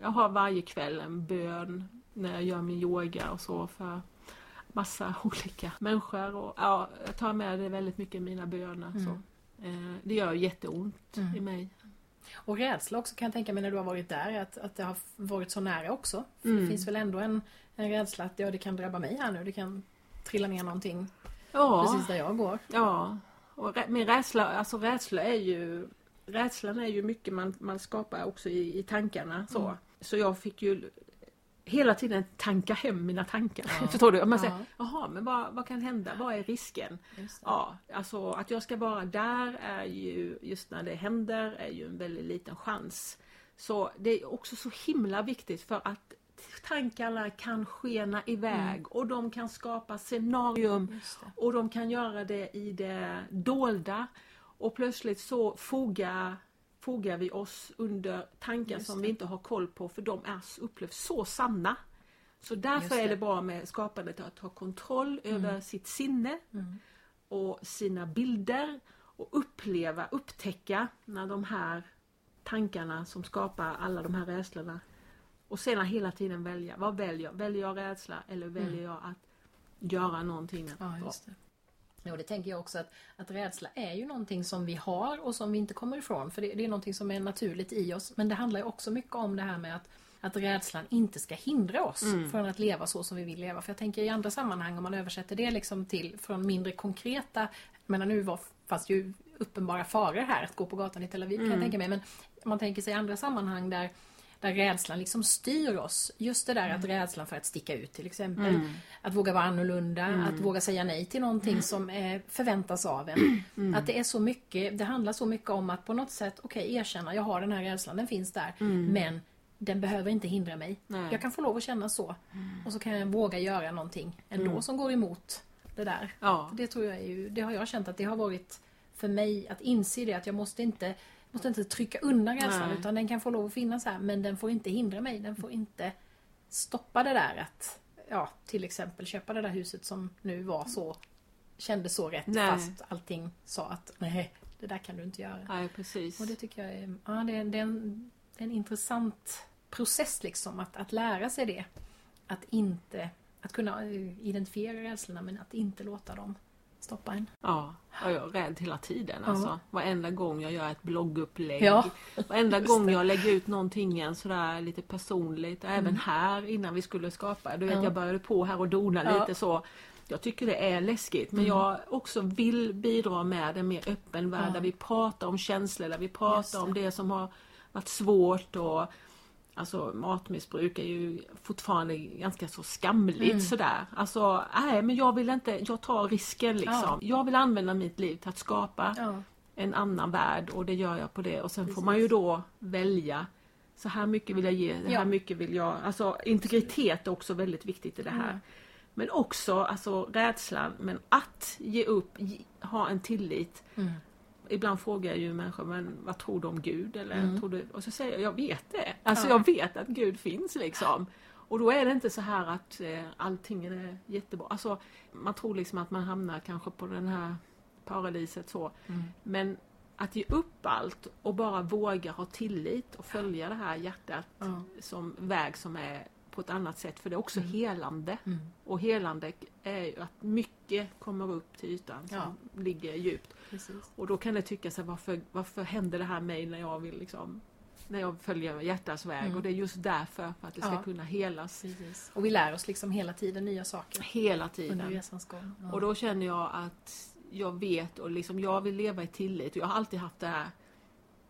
Jag har varje kväll en bön när jag gör min yoga och så för massa <laughs> olika människor. Och, ja, jag tar med det väldigt mycket i mina böner. Mm. Så. Eh, det gör jätteont Mm. i mig. Och rädsla också kan jag tänka mig när du har varit där, att, att det har varit så nära också. För Mm. Det finns väl ändå en, en rädsla att ja, det kan drabba mig här nu, det kan trilla ner någonting Ja, precis där jag går. ja. och min rädsla, alltså rädsla är ju Rädslan är ju mycket man, man skapar också i, i tankarna. Så. Mm. så jag fick ju hela tiden tanka hem mina tankar. Ja. <laughs> Förstår du? Man Ja. säger, jaha, men vad, vad kan hända? Vad är risken? Ja, alltså att jag ska vara där är ju, just när det händer, är ju en väldigt liten chans. Så det är också så himla viktigt för att tankarna kan skena iväg och de kan skapa scenarium och de kan göra det i det dolda. Och plötsligt så fogar, fogar vi oss under tankar som det. vi inte har koll på för de är upplevs så sanna. Så därför är det. det bra med skapandet att ha kontroll över sitt sinne Mm. och sina bilder och uppleva, upptäcka när de här tankarna som skapar alla de här rädslorna och sedan hela tiden välja. Vad väljer jag? Väljer jag rädsla eller väljer jag att göra någonting Ja, bra? Just det. Tänker jag också att, att rädsla är ju någonting som vi har och som vi inte kommer ifrån. För det, det är någonting som är naturligt i oss. Men det handlar ju också mycket om det här med att, att rädslan inte ska hindra oss från att leva så som vi vill leva. För jag tänker i andra sammanhang om man översätter det liksom till från mindre konkreta, menar nu var fast ju uppenbara faror här att gå på gatan i Tel Aviv kan jag tänka mig. Men man tänker sig andra sammanhang där där rädslan liksom styr oss. Just det där att rädslan för att sticka ut till exempel. Att våga vara annorlunda, att våga säga nej till någonting som eh, förväntas av en. Att det är så mycket, det handlar så mycket om att på något sätt, okej erkänna, jag har den här rädslan, den finns där. Men den behöver inte hindra mig. Nej. Jag kan få lov att känna så. Och så kan jag våga göra någonting ändå som går emot det där. Ja. Det tror jag är ju, det har jag känt att det har varit för mig att inse det att jag måste inte måste inte trycka undan rädslan utan den kan få lov att finnas här men den får inte hindra mig. Den får inte stoppa det där att ja, till exempel köpa det där huset som nu var så kändes så rätt Nej. fast allting sa att nej, det där kan du inte göra. Nej, precis. Och det tycker jag är, ja, det är, det är, en, det är en intressant process liksom att, att lära sig det. Att inte, att kunna eh, identifiera rädslorna men att inte låta dem stoppa en. Ja, jag är rädd hela tiden. Ja. Alltså, varenda gång jag gör ett bloggupplägg. Ja. Varenda Just gång jag lägger ut någonting igen sådär lite personligt. Även här innan vi skulle skapa. Du vet Mm. Ja. jag började på här och dona Ja. lite så. Jag tycker det är läskigt men Mm. jag också vill bidra med en mer öppen värld där vi pratar om känslor, där vi Just pratar om det. det som har varit svårt och Alltså matmissbruk är ju fortfarande ganska så skamligt Mm. sådär. Alltså, nej men jag vill inte, jag tar risken liksom. Ja. Jag vill använda mitt liv till att skapa Ja, en annan värld och det gör jag på det. Och sen får Precis. man ju då välja. Så här mycket vill jag ge, det här Ja. mycket vill jag... Alltså integritet är också väldigt viktigt i det här. Mm. Men också alltså rädslan, men att ge upp, ha en tillit. Mm. Ibland frågar jag ju människor, men vad tror du om Gud? Eller, Mm. tror du? Och så säger jag, jag vet det. Alltså Ja. jag vet att Gud finns liksom. Och då är det inte så här att eh, allting är jättebra. Alltså man tror liksom att man hamnar kanske på den här paradiset så. Mm. Men att ge upp allt och bara våga ha tillit och följa det här hjärtat Ja. som väg som är på ett annat sätt. För det är också Mm. helande. Mm. Och helande är ju att mycket kommer upp till ytan som Ja. ligger djupt. Precis. Och då kan det tycka sig varför, varför händer det här mig när jag vill liksom när jag följer hjärtats väg Mm. och det är just därför för att det ska Ja. kunna helas Precis. Och vi lär oss liksom hela tiden nya saker hela under tiden. resans gång. Ja. Och då känner jag att jag vet och liksom jag vill leva i tillit. Jag har alltid haft det här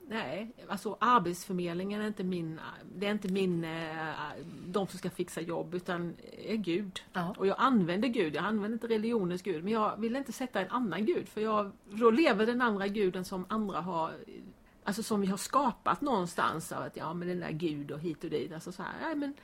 Nej, alltså arbetsförmedlingen är inte min, det är inte min, eh, de som ska fixa jobb utan är Gud. ja. Och jag använder Gud, jag använder inte religionens Gud men jag vill inte sätta en annan Gud för jag, då lever den andra guden som andra har Alltså som vi har skapat någonstans av att ja men den där Gud och hit och dit. Alltså så här, nej men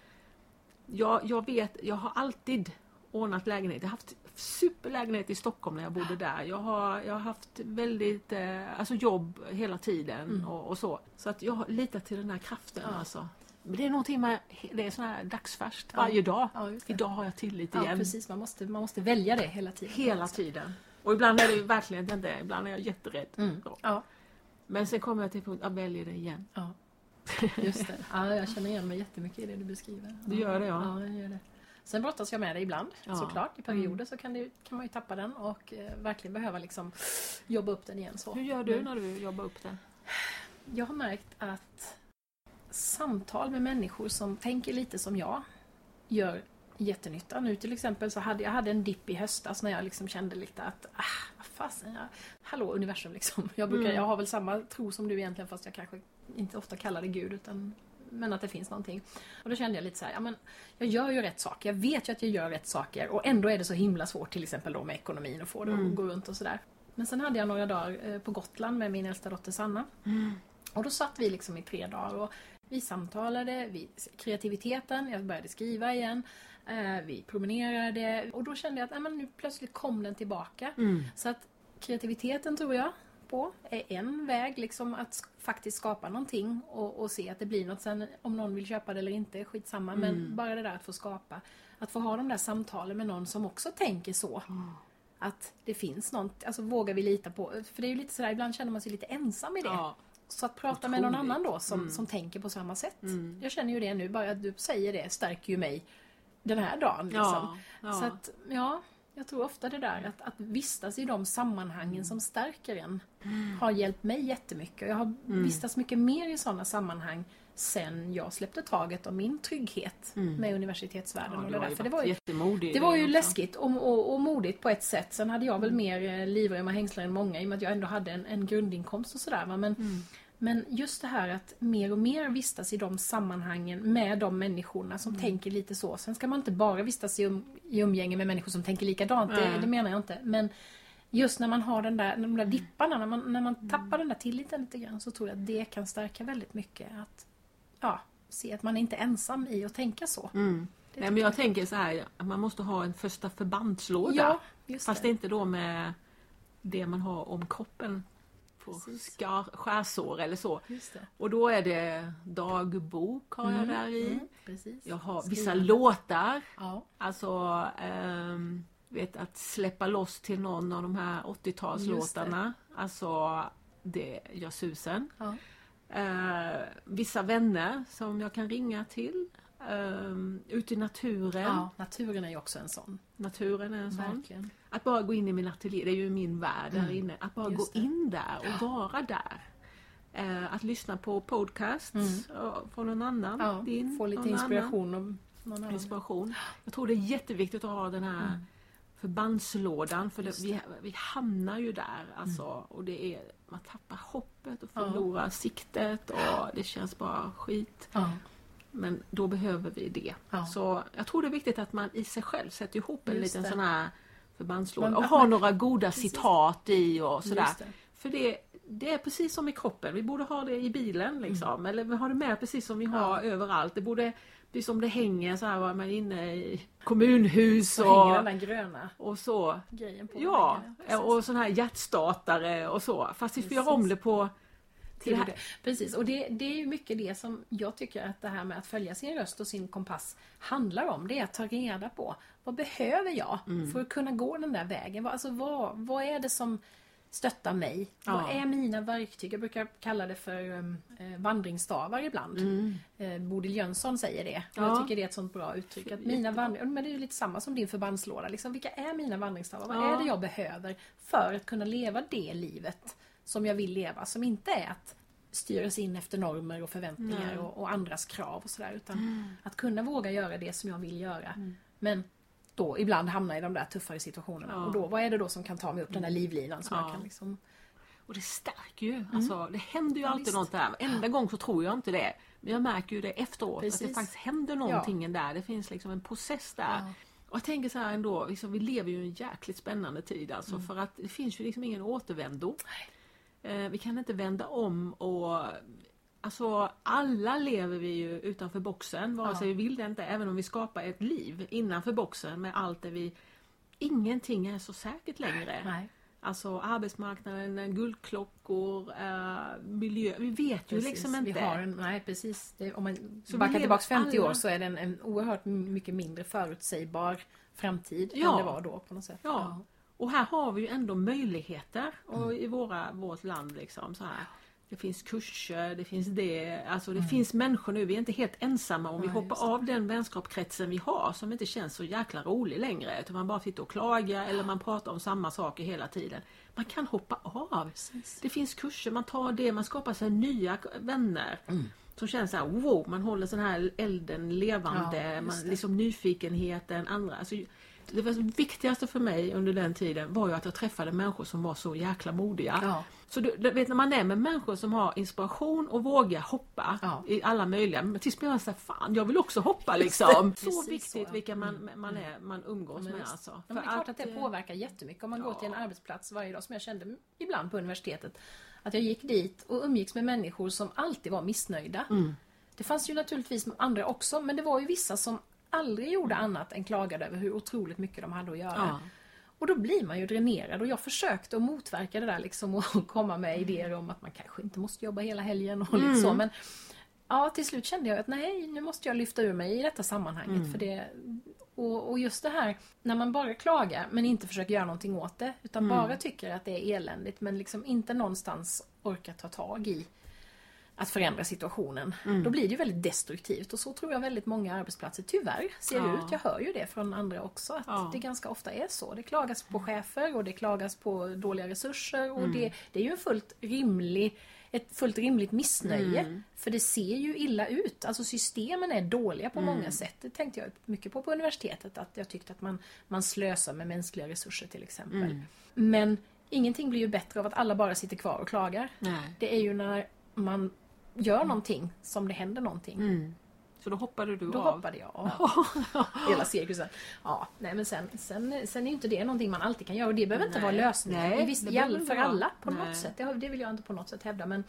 jag, jag vet, jag har alltid ordnat lägenhet. Jag har haft superlägenhet i Stockholm när jag bodde där. Jag har, jag har haft väldigt, eh, alltså jobb hela tiden Mm. och, och så. Så att jag litar till den här kraften Ja. alltså. Men det är någonting med, det är sån här dagsfärskt Ja. varje dag. Ja, det. Idag har jag tillit Ja, igen. precis. Man måste, man måste välja det hela tiden. Hela tiden. Och ibland är det verkligen inte, ibland är jag jätterädd. Mm. Ja, Men sen kommer jag till punkt, jag väljer det igen. ja. Just det. Ja, jag känner igen mig jättemycket i det du beskriver. Du gör det, ja. Ja, jag gör det. Sen brottas jag med det ibland, Ja. såklart. I perioder så kan, det, kan man ju tappa den och eh, verkligen behöva liksom jobba upp den igen. Så. Hur gör du Men när du jobbar upp det? Jag har märkt att samtal med människor som tänker lite som jag gör jättenytta. Nu till exempel så hade jag hade en dipp i höstas när jag liksom kände lite att ah, vad fasen, jag, hallå universum liksom. Jag, brukar, Mm. jag har väl samma tro som du egentligen fast jag kanske inte ofta kallar det Gud utan men att det finns någonting. Och då kände jag lite så här, ja men jag gör ju rätt saker. Jag vet ju att jag gör rätt saker och ändå är det så himla svårt till exempel då med ekonomin och få det Mm. att gå runt och sådär. Men sen hade jag några dagar eh, på Gotland med min äldsta dotter Sanna. Och då satt vi liksom i tre dagar och vi samtalade, vi, kreativiteten, jag började skriva igen. Eh, vi promenerade och då kände jag att nej, men nu plötsligt kom den tillbaka. Mm. Så att kreativiteten tror jag på är en väg liksom att sk- faktiskt skapa någonting och, och se att det blir något. Sen om någon vill köpa det eller inte, skitsamma. Men bara det där att få skapa. Att få ha de där samtalen med någon som också tänker så. Att det finns något, alltså vågar vi lita på? För det är ju lite sådär, ibland känner man sig lite ensam i det. Ja. Så att prata med någon annan då som, Mm. som tänker på samma sätt. Mm. Jag känner ju det nu, bara att du säger det stärker ju mig den här dagen. Liksom. Ja, ja. Så att, ja, jag tror ofta det där att, att vistas i de sammanhangen som stärker en har hjälpt mig jättemycket. Jag har vistats mycket mer i sådana sammanhang sen jag släppte taget om min trygghet med universitetsvärlden. Ja, och det, där. För det var ju det var ju läskigt och, och, och modigt på ett sätt. Sen hade jag väl mer eh, livrem och hängslar än många i och med att jag ändå hade en, en grundinkomst och sådär. Men, Mm. Men just det här att mer och mer vistas i de sammanhangen med de människorna som Mm. tänker lite så. Sen ska man inte bara vistas i, um, i umgänge med människor som tänker likadant, det, Nej. det menar jag inte. Men just när man har den där, de där dipparna, när man, när man Mm. tappar den där tilliten lite grann så tror jag att det kan stärka väldigt mycket. Att ja, se att man är inte ensam i att tänka så. Mm. Det Nej, men jag tänker så här, man måste ha en första förbandslåda. Ja, Fast det. inte då med det man har om kroppen. På skar, skärsår eller så. Och då är det dagbok har jag där i. Mm. Jag har vissa Skrivande. låtar. Ja, Alltså, ehm, vet att släppa loss till någon av de här 80-talslåtarna. Alltså, det gör susen. ja. Eh, vissa vänner som jag kan ringa till. Um, ute i naturen. ja, naturen är ju också en sån. Naturen är en sån. Verkligen. Att bara gå in i min ateljé, det är ju min värld där inne. Att bara Mm. Just gå det. in där och vara där. Eh, att lyssna på podcasts eh, från någon annan. Mm. Ja, din, få lite någon inspiration någon Annan. annan. Inspiration. Jag tror det är jätteviktigt att ha den här förbandslådan för det, vi, vi hamnar ju där alltså, och det är, man tappar hoppet och Ja. förlorar siktet och det känns bara skit. Ja. Men då behöver vi det. Ja. Så jag tror det är viktigt att man i sig själv sätter ihop en Just liten det. sån här förbandslåda och har några goda citat i och sådär. Det. För det, det är precis som i kroppen, vi borde ha det i bilen liksom. Mm. Eller vi har det med precis som vi har överallt. Det borde bli som det hänger så här var man inne i kommunhus Så hänger den och, där gröna och så. grejen på Ja, väggen. Precis. och sån här hjärtstartare och så. Fast vi får göra om det på till det. Precis, och det, det är ju mycket det som jag tycker att det här med att följa sin röst och sin kompass handlar om. Det är att ta reda på vad behöver jag Mm. för att kunna gå den där vägen? Vad- Alltså vad, vad är det som stöttar mig? Ja. Vad är mina verktyg? Jag brukar kalla det för um, eh, vandringsstavar ibland. Eh, Bodil Jönsson säger det. Mm. Ja. Jag tycker det är ett sånt bra uttryck. Att mina vandring, men det är ju lite samma som din förbandslåda. Liksom, vilka är mina vandringsstavar? Vad Ja. är det jag behöver för att kunna leva det livet som jag vill leva? Som inte är att styras in efter normer och förväntningar Nej. och, och andras krav och sådär. Utan att kunna våga göra det som jag vill göra. Men då ibland hamna i de där tuffare situationerna. Ja. Och då, vad är det då som kan ta mig upp den där livlinan som Ja. jag kan liksom... Och det stärker ju. Alltså, det händer ju Ja, alltid visst. något där. Enda gång så tror jag inte det. Men jag märker ju det efteråt. Att Precis. det faktiskt händer någonting där. Det finns liksom en process där. Ja. Och jag tänker så här ändå, liksom, vi lever ju i en jäkligt spännande tid alltså. För att det finns ju liksom ingen återvändo. Eh, vi kan inte vända om och Alltså alla lever vi ju utanför boxen, vare Ja. sig vi vill det inte, även om vi skapar ett liv innanför boxen med allt det vi... Ingenting är så säkert längre. Nej. Alltså arbetsmarknaden, guldklockor, eh, miljö. Vi vet ju Precis. liksom inte. Vi har en, nej precis. Det, om man Så backar lever tillbaks 50 alla- år så är det en, en oerhört mycket mindre förutsägbar framtid Ja. än det var då på något sätt. Ja. Och här har vi ju ändå möjligheter och i våra, vårt land. Liksom, så här. Det finns kurser, det finns det. Alltså det finns människor nu, vi är inte helt ensamma om vi just hoppar av den vänskapskretsen vi har som inte känns så jäkla rolig längre. Utan man bara sitter och klagar eller man pratar om samma saker hela tiden. Man kan hoppa av. Precis. Det finns kurser, man tar det, man skapar sig nya vänner. som känns så här, wow, man håller sån här elden levande, Ja, man, liksom nyfikenheten, andra. Alltså, det viktigaste för mig under den tiden var ju att jag träffade människor som var så jäkla modiga. Ja. Så du, du vet när man är med människor som har inspiration och vågar hoppa Ja. i alla möjliga, men tills man såhär, fan jag vill också hoppa liksom. Så viktigt så. vilka man, man, är, man umgås med alltså. Men det är För klart att det påverkar jättemycket om man går till en arbetsplats varje dag som jag kände ibland på universitetet. Att jag gick dit och umgicks med människor som alltid var missnöjda. Mm. Det fanns ju naturligtvis andra också men det var ju vissa som aldrig gjorde annat än klagade över hur otroligt mycket de hade att göra. Ja. Och då blir man ju dränerad och jag försökte att motverka det där liksom och <laughs> komma med idéer om att man kanske inte måste jobba hela helgen och lite så men Ja, till slut kände jag att nej, nu måste jag lyfta ur mig i detta sammanhanget. För det, och, och just det här när man bara klagar men inte försöker göra någonting åt det. Utan bara tycker att det är eländigt men liksom inte någonstans orkar ta tag i att förändra situationen. Då blir det ju väldigt destruktivt och så tror jag väldigt många arbetsplatser tyvärr ser Ja. ut. Jag hör ju det från andra också att Ja. det ganska ofta är så. Det klagas på chefer och det klagas på dåliga resurser och det, det är ju en fullt rimlig ett fullt rimligt missnöje. För det ser ju illa ut. Alltså systemen är dåliga på många sätt. Det tänkte jag mycket på på universitetet. Att jag tyckte att man, man slösar med mänskliga resurser till exempel. Men ingenting blir ju bättre av att alla bara sitter kvar och klagar. Nej. Det är ju när man gör någonting som det händer någonting. Mm. Så då hoppade du Då av? hoppade jag av. <laughs> Hela cirkusen. Ja, nej men sen, sen, sen är ju inte det någonting man alltid kan göra och det behöver inte Nej. vara lösningen Nej, i viss, det inte för vara. alla på Nej. något sätt. Det, vill jag inte på något sätt hävda. Men,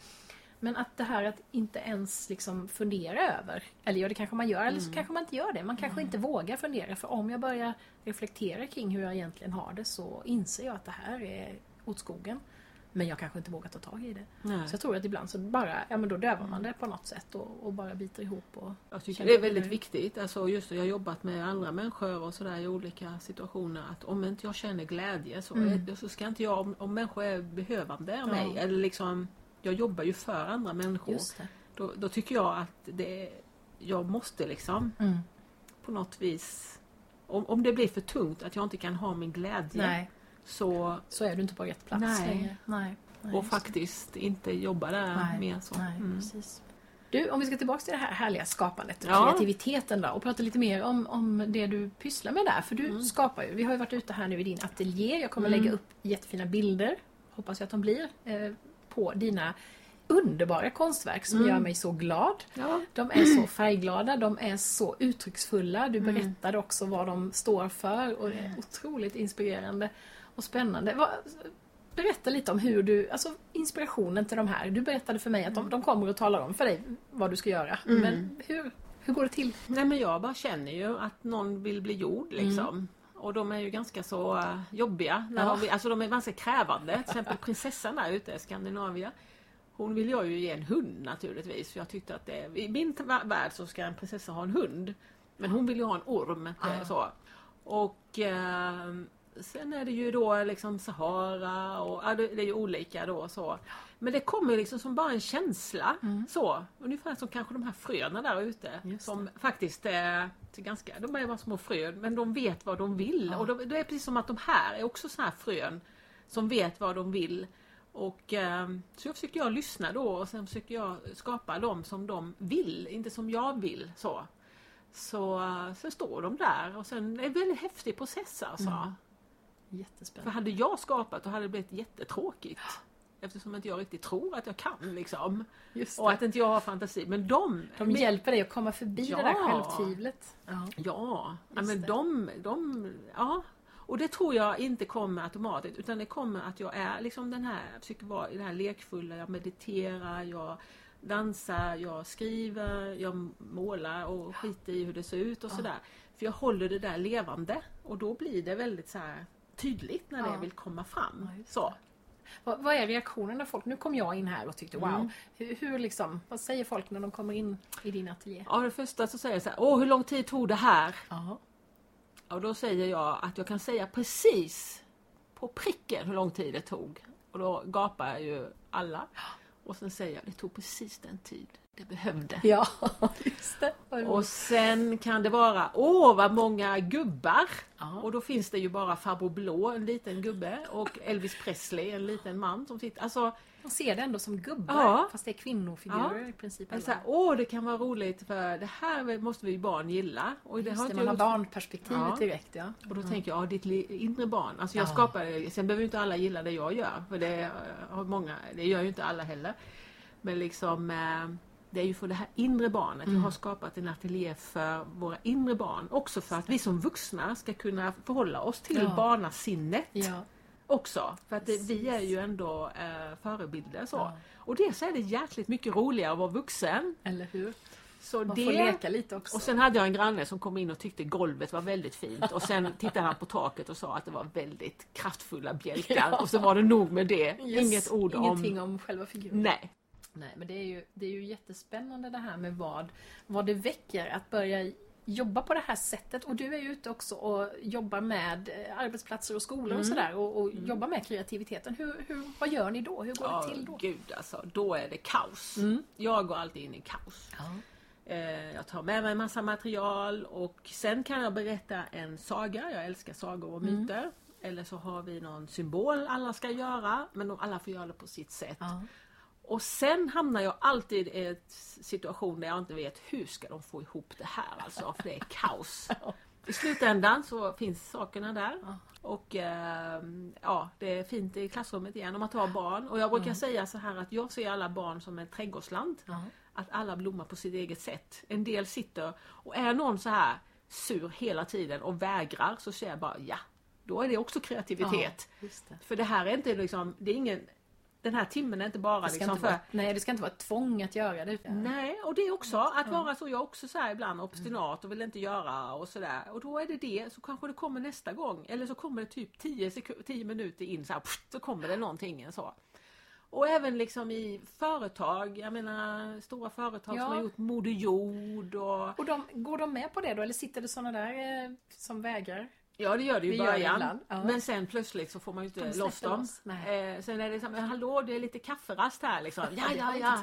men att det här att inte ens liksom fundera över, eller ja, det kanske man gör, eller Mm. så kanske man inte gör det. Man kanske inte vågar fundera för om jag börjar reflektera kring hur jag egentligen har det så inser jag att det här är åt skogen. Men jag kanske inte vågar ta tag i det. Nej. Så jag tror att ibland så bara, ja men då dövar man det på något sätt och, och bara biter ihop. Och Jag tycker det är väldigt viktigt. Alltså just det, jag har jobbat med andra människor och sådär i olika situationer. Att om inte jag känner glädje så, Mm. är, så ska inte jag, om, om människor är behövande av Ja. mig, eller liksom jag jobbar ju för andra människor. Då, då tycker jag att det, jag måste liksom Mm. på något vis om, om det blir för tungt att jag inte kan ha min glädje Nej, så så är du inte på rätt plats Nej. längre. Nej. Nej, och faktiskt inte jobba där Nej, mer så. Nej, Mm. precis. Du, om vi ska tillbaka till det här härliga skapandet och Ja. kreativiteten då och prata lite mer om, om det du pysslar med där. För du Mm. skapar ju, vi har ju varit ute här nu i din ateljé. Jag kommer Mm. lägga upp jättefina bilder, hoppas jag att de blir, eh, på dina underbara konstverk som Mm. gör mig så glad. Ja. De är så färgglada, de är så uttrycksfulla. Du Mm. berättade också vad de står för och det är otroligt inspirerande och spännande. Berätta lite om hur du, alltså inspirationen till de här. Du berättade för mig att de, de kommer och talar om för dig vad du ska göra. Mm. Men hur, hur går det till? Nej men jag bara känner ju att någon vill bli gjord liksom. Och de är ju ganska så uh, jobbiga. När Ja. de, alltså de är ganska krävande. Till exempel prinsessan där ute i Skandinavien. Hon vill jag ju ge en hund naturligtvis. För jag tyckte att det, i min vä- värld så ska en prinsessa ha en hund. Men hon vill ju ha en orm. eh, Ja. Så. Och eh, sen är det ju då liksom Sahara och ja, det, det är ju olika då så. Men det kommer liksom som bara en känsla. Så. Ungefär som kanske de här fröna där ute. Som faktiskt är ganska, de är bara små frön men de vet vad de vill. Ja. Och då, då är det precis som att de här är också såna här frön som vet vad de vill. Och eh, så jag försöker jag lyssna då och sen försöker jag skapa dem som de vill, inte som jag vill. Så, så, eh, så står de där och sen är det en väldigt häftig process alltså. Mm. För För Jättespännande. hade jag skapat då hade det blivit jättetråkigt. Eftersom inte jag riktigt tror att jag kan liksom. Och att inte jag har fantasi. Men de... De men- hjälper dig att komma förbi Ja. det där självtvivlet. Ja. Ja, ja men det. de, de... Ja. Och det tror jag inte kommer automatiskt utan det kommer att jag är liksom den här, jag försöker vara i det här lekfulla, jag mediterar, jag dansar, jag skriver, jag målar och skiter i hur det ser ut och Ja. sådär. För jag håller det där levande och då blir det väldigt så här tydligt när Ja. det vill komma fram. Ja, så. Vad, vad är reaktionen när folk, nu kom jag in här och tyckte wow, Mm. hur, hur liksom, vad säger folk när de kommer in i din ateljé? Ja, det första så säger jag så här, åh hur lång tid tog det här? Ja. Och då säger jag att jag kan säga precis på pricken hur lång tid det tog. Och då gapar ju alla. Och sen säger jag det tog precis den tid det behövde. Ja, <laughs> just det. Och sen kan det vara, åh vad många gubbar! Ja. Och då finns det ju bara farbror Blå, en liten gubbe, och Elvis Presley, en liten man som sitter. Alltså, Man ser det ändå som gubbar Ja. fast det är kvinnofigurer i princip. Alla. så här, Åh, det kan vara roligt för det här måste vi barn gilla. Och det Just har det, man har barnperspektivet Ja. direkt ja. Och då tänker jag, ja, ditt inre barn. Alltså jag Ja. skapar, sen behöver ju inte alla gilla det jag gör. För det har många, det gör ju inte alla heller. Men liksom, eh, det är ju för det här inre barnet. Mm. Jag har skapat en ateljé för våra inre barn. Också för att vi som vuxna ska kunna förhålla oss till Ja. barnasinnet Ja. också. För att det, vi är ju ändå eh, förebilder så. Ja. Och det så är det jäkligt mycket roligare att vara vuxen. Eller hur? Så Man det... får leka lite också. Och sen hade jag en granne som kom in och tyckte golvet var väldigt fint och sen tittade han på taket och sa att det var väldigt kraftfulla bjälkar <laughs> Ja. och så var det nog med det. Yes, Inget ord Ingenting om... om själva figuren. Nej. Nej, men det är, ju, det är ju jättespännande det här med vad, vad det väcker att börja jobba på det här sättet. Och du är ju ute också och jobbar med eh, arbetsplatser och skolor Mm. och sådär och, och jobbar med kreativiteten. Hur, hur, vad gör ni då? Hur går Ja, det till då? gud alltså. Då är det kaos. Mm. Jag går alltid in i kaos. Ja. Eh, Jag tar med mig en massa material och sen kan jag berätta en saga. Jag älskar sagor och Mm. myter. Eller så har vi någon symbol alla ska göra men alla får göra det på sitt sätt. Ja. Och sen hamnar jag alltid i en situation där jag inte vet hur ska de få ihop det här alltså, för det är kaos. I slutändan så finns sakerna där. Och ehm, ja, det är fint i klassrummet igen om man tar barn. Och jag brukar säga så här att jag ser alla barn som ett trädgårdsland. Ja. Att alla blommar på sitt eget sätt. En del sitter och är någon så här sur hela tiden och vägrar så säger jag bara ja, då är det också kreativitet. Ja, det. För det här är inte liksom, det är ingen, den här timmen är inte bara liksom inte för vara, nej, det ska inte vara ett tvång att göra det. Nej, och det är också att vara så, jag är också så här ibland obstinat och vill inte göra och sådär. Och då är det det, så kanske det kommer nästa gång. Eller så kommer det typ 10, sek- 10 minuter in så här, pst, så kommer det någonting så. Och även liksom i företag, jag menar stora företag Ja. som har gjort Moder Jord och Och de, går de med på det då? Eller sitter det sådana där eh, som vägrar? Ja det gör det ju i början. ibland, ja. Men sen plötsligt så får man ju De inte släpper loss dem. loss. Eh, sen är det som, hallå det är lite kafferast här liksom. <laughs> Ja ja ja.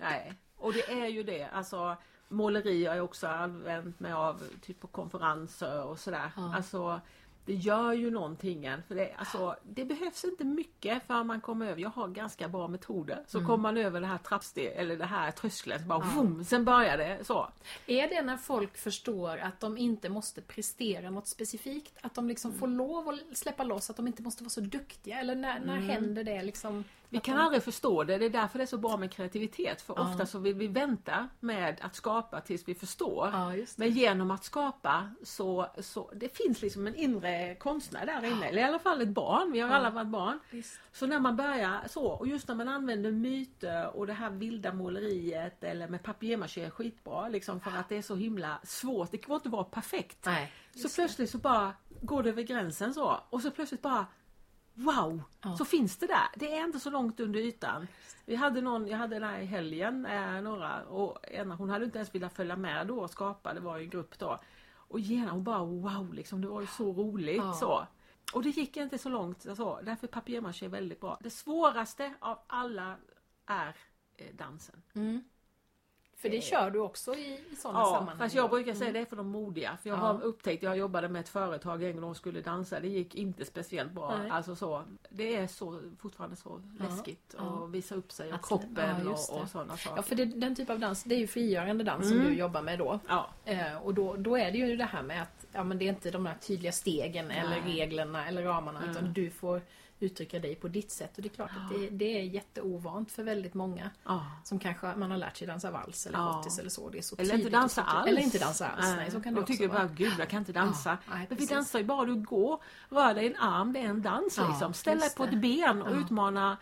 Nej. Och det är ju det. Alltså, måleri har jag också använt mig av typ på konferenser och sådär. Ja. Alltså, det gör ju någonting. För det, alltså, det behövs inte mycket för man kommer över. Jag har ganska bra metoder. Så kommer man över det här trappsteg eller det här tröskeln. Så bara, Mm. Ja. vroom, sen börjar det så. Är det när folk förstår att de inte måste prestera något specifikt? Att de liksom får lov att släppa loss, att de inte måste vara så duktiga? Eller när, när händer det liksom? Vi kan aldrig förstå det. Det är därför det är så bra med kreativitet. För Ja. ofta så vill vi vänta med att skapa tills vi förstår. Ja, det. Men genom att skapa så, så det finns liksom en inre konstnär där inne. Eller i alla fall ett barn. Vi har Ja. alla varit barn. Visst. Så när man börjar så, och just när man använder myter och det här vilda måleriet eller med papier-maché är skitbra. Liksom för att det är så himla svårt. Det går inte att vara perfekt. Nej. Så plötsligt så bara går det över gränsen så. Och så plötsligt bara Wow! Ja. Så finns det där. Det är inte så långt under ytan. Vi hade någon, jag hade den här i helgen, eh, några, och ena, hon hade inte ens velat följa med då och skapa, det var ju en grupp då. Och genast hon bara wow, liksom, det var ju så roligt Ja. så. Och det gick inte så långt, så. därför papier-maché är väldigt bra. Det svåraste av alla är eh, dansen. Mm. För det kör du också i, i sådana Ja, sammanhang? fast jag brukar säga det är för de modiga. För jag Ja. har upptäckt, jag jobbade med ett företag en gång de skulle dansa. Det gick inte speciellt bra. Nej. Alltså så, det är så, fortfarande så Ja, läskigt ja. att visa upp sig och Att- kroppen ja, och, och sådana saker. Ja, för det, den typ av dans, det är ju frigörande dans Mm. som du jobbar med då. Ja, Eh, och då, då är det ju det här med att ja, men det är inte de där tydliga stegen eller Nej. reglerna eller ramarna Mm. utan du får uttrycka dig på ditt sätt. Och det är klart att det, det är jätteovant för väldigt många ja. som kanske man har lärt sig dansa vals eller Ja. hottis eller så. Det är så Eller inte dansa alls. Eller inte dansa alls. Nej, så kan det de också tycker vara. bara, gud jag kan inte dansa. Ja, nej, Men vi dansar ju bara du går, rör dig en arm, det är en dans Ja, liksom. Ställ dig just på ett ben och Ja. utmana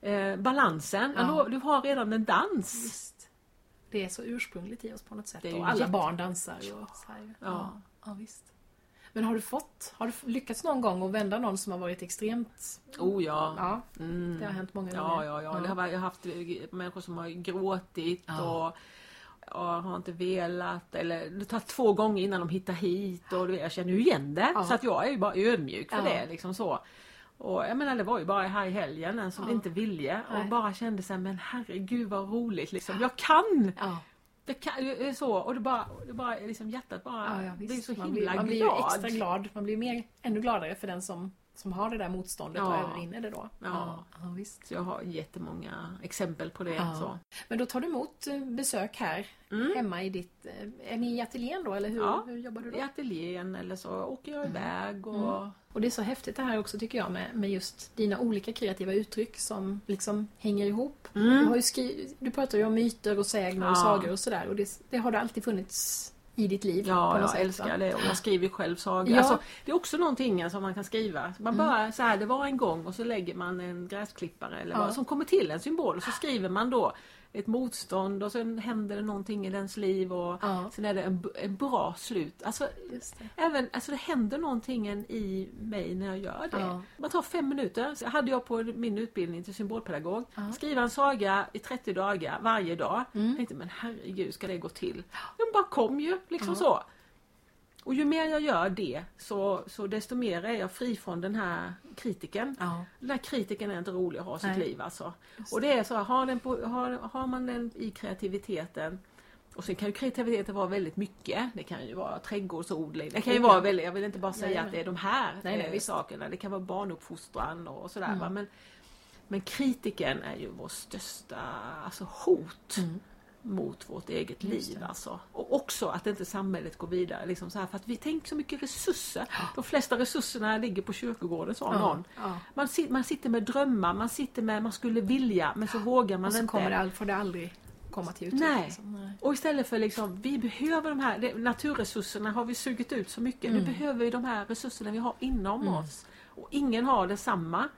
eh, balansen. Ja. Ja. Du har redan en dans. Visst. Det är så ursprungligt i oss på något sätt. Och alla jätte- barn dansar ju. Ja. Ja, ja, visst. Men har du fått, har du lyckats någon gång att vända någon som har varit extremt... Oh ja. Ja, Mm. det har hänt många Ja, gånger. ja, ja. Det har, varit- jag har haft eh, människor som har gråtit Ja. och, och har inte velat. Eller det tar två gånger innan de hittar hit. Och jag känner ju igen det. Ja. Så att jag är ju bara ödmjuk för Ja. det. Liksom så. Och jag menar det var ju bara här i helgen en som Ja. inte ville och Nej. bara kände sig men herregud vad roligt liksom. Jag kan! Det kan det är så och det bara, det bara liksom hjärtat bara ja, ja, visst. blir så man himla blir, man blir glad. extra glad. Man blir mer, ännu gladare för den som som har det där motståndet och övervinner det då. Ja. ja visst. Jag har jättemånga exempel på det. Så. Men då tar du emot eh, besök här Mm. hemma i ditt... eh, Är ni i ateljén då eller hur, Ja. hur jobbar du då? I ateljén eller så åker jag iväg och... Och det är så häftigt det här också tycker jag med, med just dina olika kreativa uttryck som liksom hänger ihop. Du, har ju skri- du pratar ju om myter och sägner och Ja. sagor och sådär och det, det har det alltid funnits i ditt liv. Ja, jag sätt, älskar va? det och jag skriver själv sagor. Ja. Alltså, det är också någonting som man kan skriva. Man bara så här, det var en gång och så lägger man en gräsklippare eller Ja. vad som kommer till en symbol och så skriver man då ett motstånd och sen händer det någonting i dens liv och Ja. sen är det en, en bra slut. Alltså, det. Även, alltså det händer någonting i mig när jag gör det. Ja. Man tar fem minuter. Så hade jag på min utbildning till symbolpedagog. Ja. Skriva en saga i 30 dagar varje dag. Mm. Jag tänkte, men herregud ska det gå till? Den bara kom ju liksom så. Och ju mer jag gör det så, så desto mer är jag fri från den här kritiken. Ja. Den här kritiken är inte rolig att ha i sitt Nej. liv alltså. Just Och det är så, har, den på, har, har man den i kreativiteten och sen kan ju kreativiteten vara väldigt mycket. Det kan ju vara trädgårdsodling. Det kan ju vara väldigt, jag vill inte bara säga Jajamän. att det är de här Nej, nej, eh, visst. sakerna. Det kan vara barnuppfostran och sådär. Mm. Men, men kritiken är ju vår största alltså, hot Mm. Mot vårt eget liv. Alltså. Och också att inte samhället går vidare. Liksom så här, för att vi tänker så mycket resurser. De flesta resurserna ligger på kyrkogården sa någon. Ja. Man, man sitter med drömmar, man sitter med, man skulle vilja men så vågar man Och så inte. kommer det, all- får det aldrig komma till uttryck. Nej. liksom. Nej. Och istället för liksom, vi behöver de här naturresurserna har vi sugit ut så mycket. Mm. Nu behöver vi de här resurserna vi har inom Mm. oss. Och ingen har detsamma.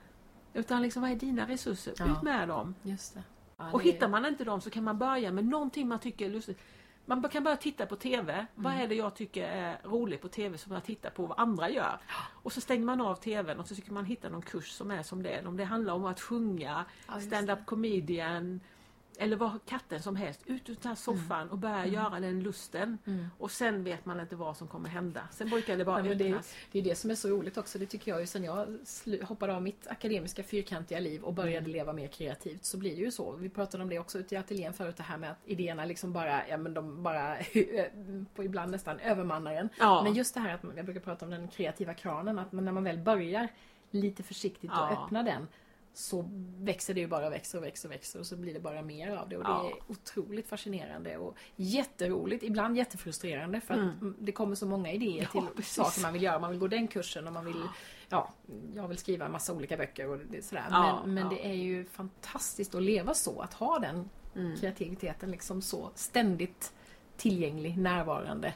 Utan liksom, vad är dina resurser? Ja. Ut med dem. Just det. Ja, Och hittar man inte dem så kan man börja med någonting man tycker är lustigt. Man kan börja titta på TV. Vad Mm. är det jag tycker är roligt på TV som jag tittar på vad andra gör? Och så stänger man av TVn och så tycker man hitta någon kurs som är som det. Om det handlar om att sjunga, Ja, stand-up comedian eller vad katten som helst. Ut ur den här soffan och börja göra den lusten. Mm. Och sen vet man inte vad som kommer hända. Sen brukar det bara Nej, det, det är det som är så roligt också. Det tycker jag ju sen jag hoppade av mitt akademiska fyrkantiga liv och började Mm. leva mer kreativt så blir det ju så. Vi pratade om det också ute i ateljén förut det här med att idéerna liksom bara, ja men de bara <laughs> på ibland nästan övermannar en. Ja. Men just det här att jag brukar prata om den kreativa kranen, att när man väl börjar lite försiktigt Ja. och öppna den så växer det ju bara och växer och växer och växer och så blir det bara mer av det. Och Ja. det är otroligt fascinerande och jätteroligt, ibland jättefrustrerande för att Mm. det kommer så många idéer Ja, till precis. saker man vill göra. Man vill gå den kursen och man vill, ja, jag vill skriva en massa olika böcker och det, sådär. Ja, men men ja. det är ju fantastiskt att leva så, att ha den Mm. kreativiteten liksom så ständigt tillgänglig, närvarande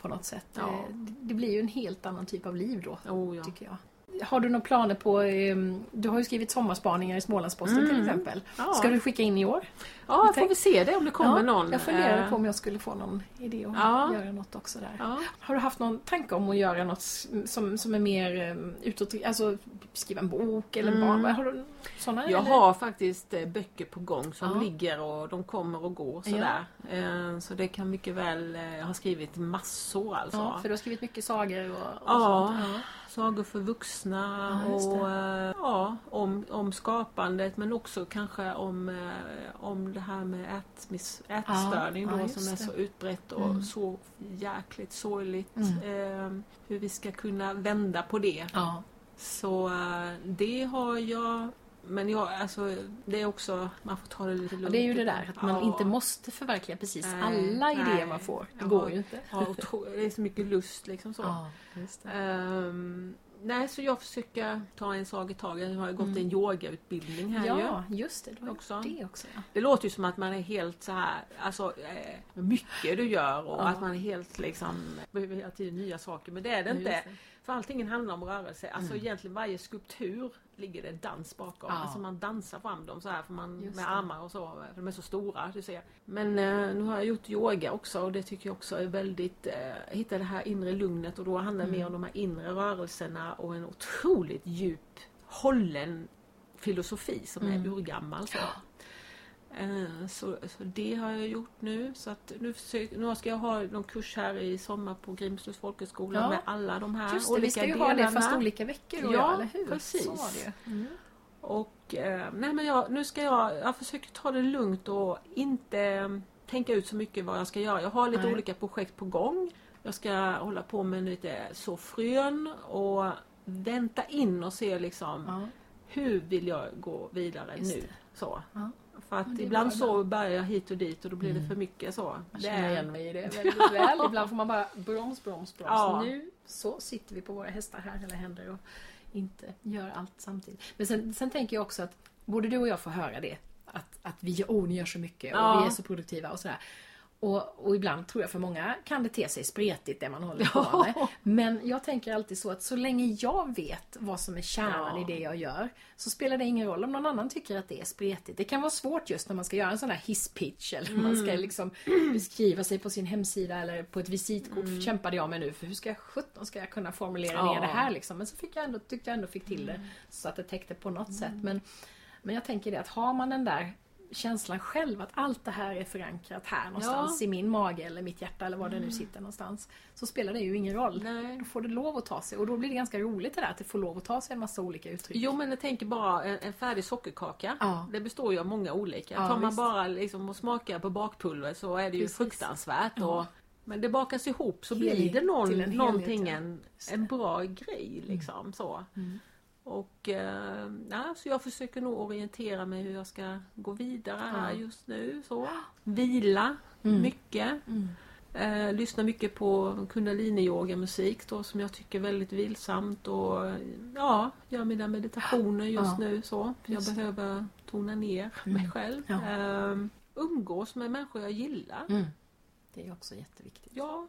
på något sätt. Ja. Eh, Det, det blir ju en helt annan typ av liv då, Oh, ja. tycker jag. Har du några planer på, ehm, du har ju skrivit sommarspaningar i Smålandsposten till Mm. exempel. Ja. Ska du skicka in i år? Ja, får vi se det om det kommer ja, någon. Jag funderade eh, på om jag skulle få någon idé att Ja. göra något också där. Ja. Har du haft någon tanke om att göra något som, som är mer um, utåt, alltså skriva en bok eller Mm. barn? Har du sådana? Jag eller? har faktiskt eh, böcker på gång som ligger och de kommer och går sådär. Eh, Så det kan mycket väl, jag har skrivit massor alltså. Ja, för du har skrivit mycket sagor och, och Ja. sånt. Sagor för vuxna Ja, och eh, ja, om, om skapandet men också kanske om, eh, om det här med ätmis, ätstörning Ja, då som är så utbrett och Mm. så jäkligt sorgligt. Mm. Eh, hur vi ska kunna vända på det. Så eh, det har jag men jag, alltså, det är också, man får ta det lite Ja, lugnt. det är ju det där att man Ja. inte måste förverkliga precis Nej, alla idéer nej. man får. Det Jag går ju inte. Ja, otro, det är så mycket lust liksom så. Ja. Ehm, nej, så jag försöker ta en sak i taget. Jag har ju gått Mm. en yogautbildning här ju. Ja, just det. Du Också. det också. Ja. Det låter ju som att man är helt så här, alltså eh, mycket du gör och Ja. att man är helt liksom, behöver hela tiden nya saker. Men det är det inte. det. För allting handlar om rörelse. Alltså Mm. egentligen varje skulptur ligger det dans bakom. Ja. Alltså man dansar fram dem så här för man, Just med det. armar och så. För de är så stora, du ser. Men eh, nu har jag gjort yoga också och det tycker jag också är väldigt, eh, hitta det här inre lugnet och då handlar det Mm. mer om de här inre rörelserna och en otroligt djup, hållen filosofi som Mm. är urgammal. Så. Eh, Så, så det har jag gjort nu. Så att nu, försök, nu ska jag ha någon kurs här i sommar på Grimslövs folkhögskola Ja. med alla de här Just det, vi ska ju olika ha det delarna. fast olika veckor då, Ja, eller hur? precis. Mm. Och eh, nej men jag, nu ska jag, jag försöker ta det lugnt och inte eh, tänka ut så mycket vad jag ska göra. Jag har lite Nej. olika projekt på gång. Jag ska hålla på med lite så frön och vänta in och se liksom Ja. hur vill jag gå vidare Just nu. det. Så. Ja. För att det ibland så börjar jag hit och dit och då blir det Mm. för mycket så. Jag Det känner är- igen mig i det <laughs> väldigt väl. Ibland får man bara broms, broms, broms. Ja. Nu så sitter vi på våra hästar här eller händer och inte gör allt samtidigt. Men sen, sen tänker jag också att både du och jag får höra det. Att, att vi oh, ni gör så mycket och Ja. vi är så produktiva och sådär. Och, och ibland tror jag för många kan det te sig spretigt det man håller på med. Men jag tänker alltid så att så länge jag vet vad som är kärnan Ja. i det jag gör så spelar det ingen roll om någon annan tycker att det är spretigt. Det kan vara svårt just när man ska göra en sån här hisspitch eller man ska Mm. liksom beskriva sig på sin hemsida eller på ett visitkort Mm. kämpade jag med nu för hur ska jag, 17 ska jag kunna formulera Ja. ner det här liksom. Men så fick jag ändå, tyckte jag ändå fick till det Mm. så att det täckte på något sätt. Men, men jag tänker det att har man den där känslan själv att allt det här är förankrat här någonstans i min mage eller mitt hjärta eller var det nu sitter någonstans. Så spelar det ju ingen roll. Nej. Då får det lov att ta sig och då blir det ganska roligt det där att det får lov att ta sig en massa olika uttryck. Jo men jag tänker bara en, en färdig sockerkaka. Ja. Det består ju av många olika. Ja, Tar man visst. bara liksom och smakar på bakpulver så är det ju Precis. fruktansvärt. Ja. Och, men det bakas ihop så Helhet blir det någon, en helhet, någonting, ja. en, en bra grej liksom. Så. Mm. Och eh, ja, så jag försöker nog orientera mig hur jag ska gå vidare här Ja. just nu. Så. <gasps> Vila Mm. mycket. Mm. Eh, lyssnar mycket på kundalini musik då som jag tycker är väldigt vilsamt och ja, gör mina meditationer <gasps> just Ja. nu så. För jag behöver tona ner Mm. mig själv. Ja. Eh, umgås med människor jag gillar. Mm. Det är också jätteviktigt. Ja.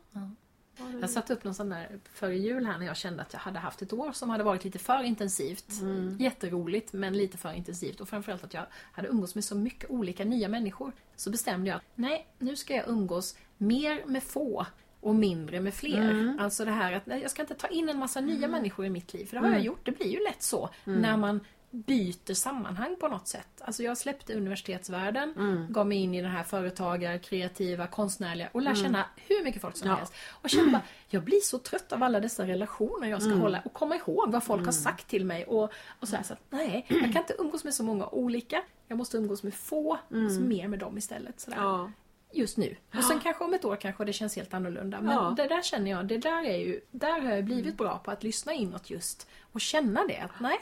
Jag satte upp någon sån där före jul här när jag kände att jag hade haft ett år som hade varit lite för intensivt. Mm. Jätteroligt men lite för intensivt och framförallt att jag hade umgås med så mycket olika nya människor. Så bestämde jag att nej, nu ska jag umgås mer med få och mindre med fler. Mm. Alltså det här att jag ska inte ta in en massa nya människor i mitt liv. För det har Mm. jag gjort. Det blir ju lätt så när man byter sammanhang på något sätt. Alltså jag släppte universitetsvärlden, Mm. gav mig in i den här företagar, kreativa, konstnärliga och lär känna hur mycket folk som Ja. helst. Och kände bara, jag blir så trött av alla dessa relationer jag ska hålla och komma ihåg vad folk har sagt till mig. Och, och så, här, så att, nej, jag kan inte umgås med så många olika. Jag måste umgås med få, och så mer med dem istället. Sådär. Ja. Just nu. Och sen kanske om ett år kanske det känns helt annorlunda. Men Ja. det där känner jag, det där är ju, där har jag blivit bra på att lyssna inåt just. Och känna det att nej,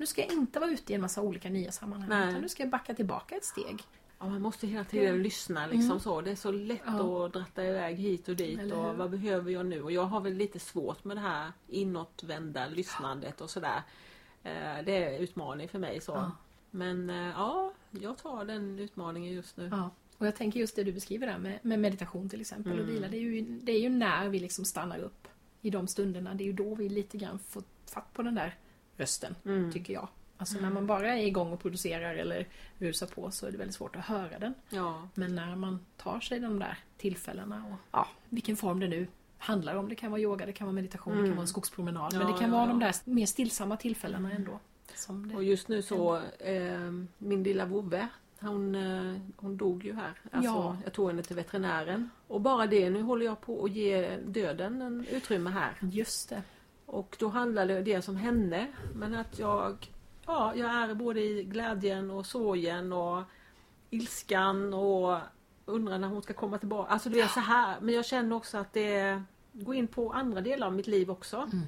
nu ska jag inte vara ute i en massa olika nya sammanhang. Nej. Utan nu ska jag backa tillbaka ett steg. Ja, man måste hela tiden lyssna liksom så. Det är så lätt Mm. Ja. att dratta iväg hit och dit och vad behöver jag nu? Och jag har väl lite svårt med det här inåtvända lyssnandet och sådär. Eh, Det är en utmaning för mig så. Ja. Men eh, ja, jag tar den utmaningen just nu. Ja. Och jag tänker just det du beskriver där med, med meditation till exempel och Mm. vila. Det är, ju, det är ju när vi liksom stannar upp i de stunderna. Det är ju då vi lite grann får fatt på den där rösten, Mm. tycker jag. Alltså när man bara är igång och producerar eller rusar på så är det väldigt svårt att höra den. Ja. Men när man tar sig de där tillfällena och ja, vilken form det nu handlar om. Det kan vara yoga, det kan vara meditation, det kan Mm. vara en skogspromenad. Ja, men det kan ja, vara de där mer stillsamma tillfällena ändå. Och just nu så, eh, min lilla vovve, hon, eh, hon dog ju här. Alltså, Ja. Jag tog henne till veterinären. Och bara det, nu håller jag på att ge döden en utrymme här. Just det. Och då handlade det dels om henne, men att jag, ja, jag är både i glädjen och sorgen och ilskan och undrar när hon ska komma tillbaka. Alltså det är så här, men jag känner också att det går in på andra delar av mitt liv också. Mm.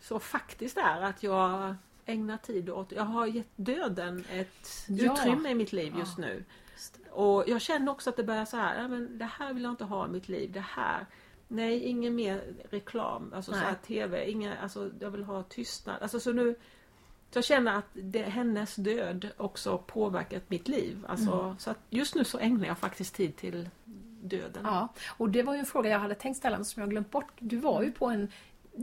Så faktiskt är att jag ägnar tid åt, jag har gett döden ett Ja. utrymme i mitt liv just Ja. nu. Och jag känner också att det börjar så här, men det här vill jag inte ha i mitt liv. Det här, nej ingen mer reklam, alltså så Nej. här TV, inga, alltså jag vill ha tystnad. Alltså så nu, så jag känner att det, hennes död också påverkat mitt liv. Alltså, Mm. Så att just nu så ägnar jag faktiskt tid till döden. Ja, och det var ju en fråga jag hade tänkt ställa men som jag glömt bort. Du var ju på en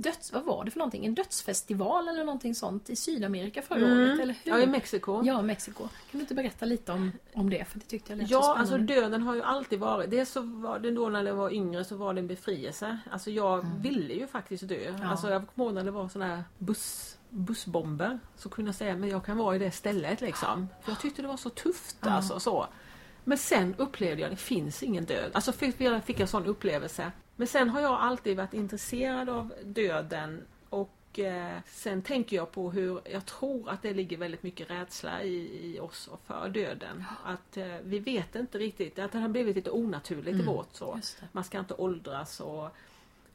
döds... Vad var det för någonting? En dödsfestival eller någonting sånt i Sydamerika förra Mm. året, eller hur? Ja, i Mexiko. Ja, Mexiko. Kan du inte berätta lite om, om det? För det tyckte jag lät så Ja, spännande. alltså döden har ju alltid varit, dels så var det då när jag var yngre så var det en befrielse. Alltså jag ville ju faktiskt dö. Mm. Ja. Alltså jag kommer ihåg när det var sådana här buss, bussbomber. Så kunde jag säga men jag kan vara i det stället liksom. För jag tyckte det var så tufft alltså så. Men sen upplevde jag att det finns ingen död. Alltså fick jag fick en sån upplevelse. Men sen har jag alltid varit intresserad av döden och eh, sen tänker jag på hur jag tror att det ligger väldigt mycket rädsla i, i oss och för döden. Att eh, vi vet inte riktigt, att det har blivit lite onaturligt i Mm, vårt så. Man ska inte åldras och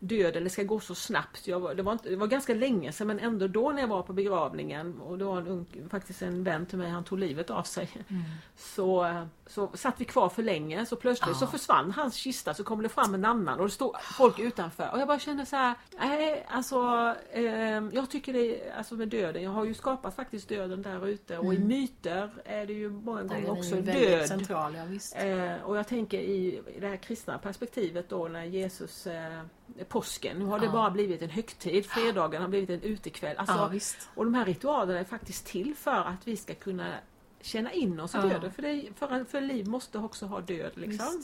döden, det ska gå så snabbt. Jag det, var inte, det var ganska länge sedan men ändå då när jag var på begravningen och det var en ung, faktiskt en vän till mig, han tog livet av sig. Mm. Så, så satt vi kvar för länge så plötsligt så Ja. försvann hans kista så kom det fram en annan och det stod folk utanför och jag bara kände så här, nej alltså eh, jag tycker det är, alltså med döden, jag har ju skapat faktiskt döden där ute och i myter är det ju många gånger också död. central, ja. Eh, och jag tänker i det här kristna perspektivet då när Jesus eh, påsken, nu har det Ja. bara blivit en högtid, fredagen har blivit en utekväll. Alltså, ja, och de här ritualerna är faktiskt till för att vi ska kunna känna in oss i Ja. döden. För, det, för, för liv måste också ha död. Liksom.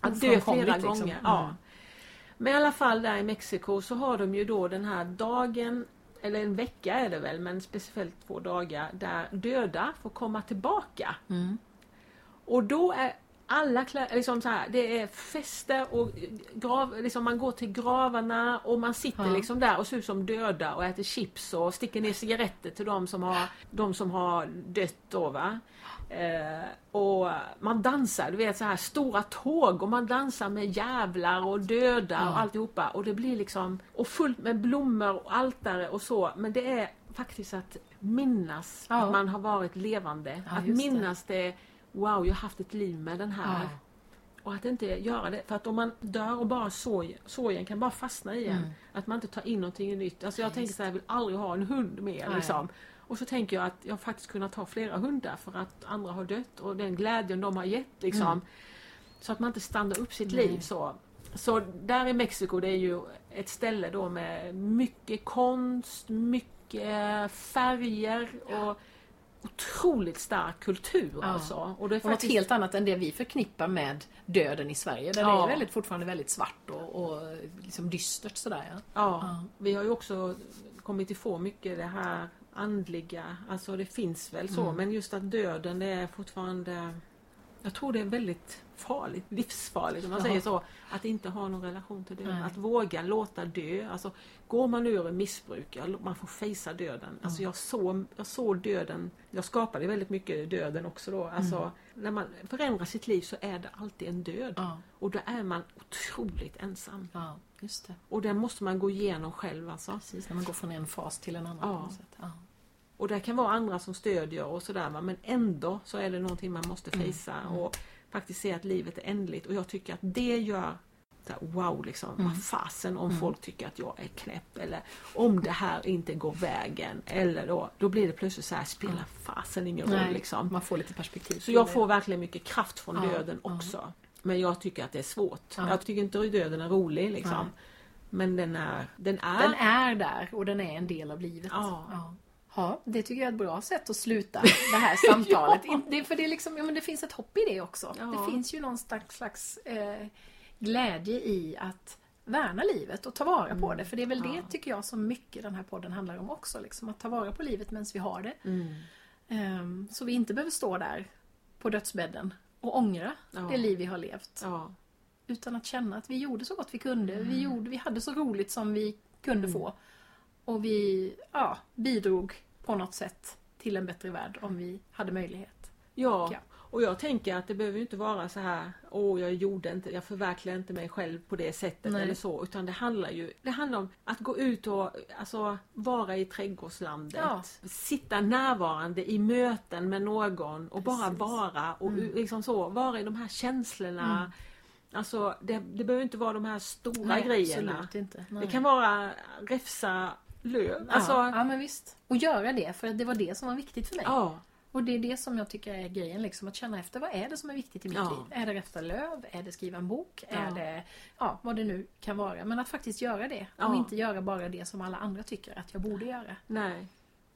Att dö flera ofrånkomligt, gånger. liksom. Ja. Men i alla fall där i Mexiko så har de ju då den här dagen, eller en vecka är det väl, men speciellt två dagar, där döda får komma tillbaka. Mm. Och då är alla klä- liksom så här, det är fester och grav, liksom man går till gravarna och man sitter Ja. liksom där och ser ut som döda och äter chips och sticker ner cigaretter till de som har, de som har dött då va. Eh, och man dansar, du vet så här stora tåg och man dansar med jävlar och döda Ja. och alltihopa och det blir liksom och fullt med blommor och altare och så men det är faktiskt att minnas Ja. att man har varit levande. Ja, att just det. minnas det. Wow, jag har haft ett liv med den här. Ja. Och att inte göra det. För att om man dör och bara sorg, sorgen kan bara fastna igen. Mm. Att man inte tar in någonting nytt. Alltså jag Ja, tänker just så här, jag vill aldrig ha en hund mer. Nej. Liksom. Och så tänker jag att jag faktiskt kunnat ha flera hundar för att andra har dött och den glädjen de har gett. Liksom. Mm. Så att man inte stannar upp sitt Nej. liv så. Så där i Mexiko det är ju ett ställe då med mycket konst, mycket färger och otroligt stark kultur Ja. alltså. Och det är Och något helt annat än det vi förknippar med döden i Sverige. Där det Ja. är väldigt, fortfarande väldigt svart och, och liksom dystert sådär. Ja. Ja, Ja. vi har ju också kommit ifrån mycket det här andliga, alltså det finns väl så, Mm. men just att döden det är fortfarande jag tror det är väldigt farligt, livsfarligt om man säger så, att inte ha någon relation till döden. Nej. Att våga låta dö. Alltså, går man ur en missbruk, man får fejsa döden. Alltså, jag, såg, jag såg döden, jag skapade väldigt mycket döden också då. Alltså, Mm. När man förändrar sitt liv så är det alltid en död. Ja, Och då är man otroligt ensam. ja, just det. Och den måste man gå igenom själv alltså. Precis, när man går från en fas till en annan. Ja. På något sätt. Ja. Och det kan vara andra som stödjer och sådär men ändå så är det någonting man måste Mm, fejsa mm. och faktiskt se att livet är ändligt och jag tycker att det gör här, wow liksom, Mm. vad fasen om Mm. folk tycker att jag är knäpp eller om det här inte går vägen eller då, då blir det plötsligt så här, spelar Mm. fasen ingen roll Nej, liksom. Man får lite perspektiv. Så jag får verkligen mycket kraft från Ja, döden ja. också. Men jag tycker att det är svårt. Ja. Jag tycker inte döden är rolig liksom. Men den är, den är, Den är där och den är en del av livet. Ja. Ja. Det tycker jag är ett bra sätt att sluta <laughs> det här samtalet. Ja. Det, för det, är liksom, ja, men det finns ett hopp i det också. Ja. Det finns ju någon slags, slags eh, glädje i att värna livet och ta vara på det. För det är väl Mm. Ja. det tycker jag som mycket den här podden handlar om också. Liksom, att ta vara på livet medan vi har det. mm, Ehm, så vi inte behöver stå där på dödsbädden och ångra Ja. det liv vi har levt. ja, Utan att känna att vi gjorde så gott vi kunde. Mm. Vi, gjorde, vi hade så roligt som vi kunde få. Och vi ja, bidrog på något sätt till en bättre värld om vi hade möjlighet. Ja, Ja. och jag tänker att det behöver inte vara så här, åh jag gjorde inte, jag förverkligar inte mig själv på det sättet Nej. eller så, utan det handlar ju det handlar om att gå ut och alltså, vara i trädgårdslandet, Ja. sitta närvarande i möten med någon och bara Precis. vara och Mm. liksom så, vara i de här känslorna. Mm. Alltså det, det behöver inte vara de här stora grejerna. Nej. Det kan vara räfsa löv. Alltså, ja, ja, men visst. Och göra det, för det var det som var viktigt för mig. ja. Och det är det som jag tycker är grejen, liksom, att känna efter vad är det som är viktigt i mitt Ja. liv? Är det rätta löv? Är det skriva en bok? Ja. Är det ja, vad det nu kan vara? Men att faktiskt göra det och Ja. inte göra bara det som alla andra tycker att jag borde göra. Nej.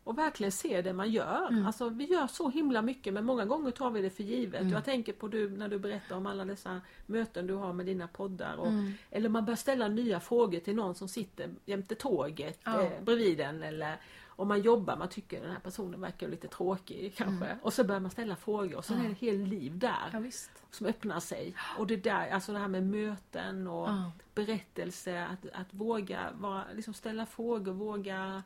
Och verkligen se det man gör. Mm. Alltså vi gör så himla mycket men många gånger tar vi det för givet. Mm. Jag tänker på du när du berättar om alla dessa möten du har med dina poddar. Och, Mm. Eller man börjar ställa nya frågor till någon som sitter jämte tåget Ja. eh, bredvid en. Eller om man jobbar, man tycker den här personen verkar lite tråkig kanske. Och så börjar man ställa frågor och så Mm. Ja. är det ett helt liv där Ja, som öppnar sig. Och det där, alltså det här med möten och Ja. berättelse, att, att våga vara, liksom ställa frågor, våga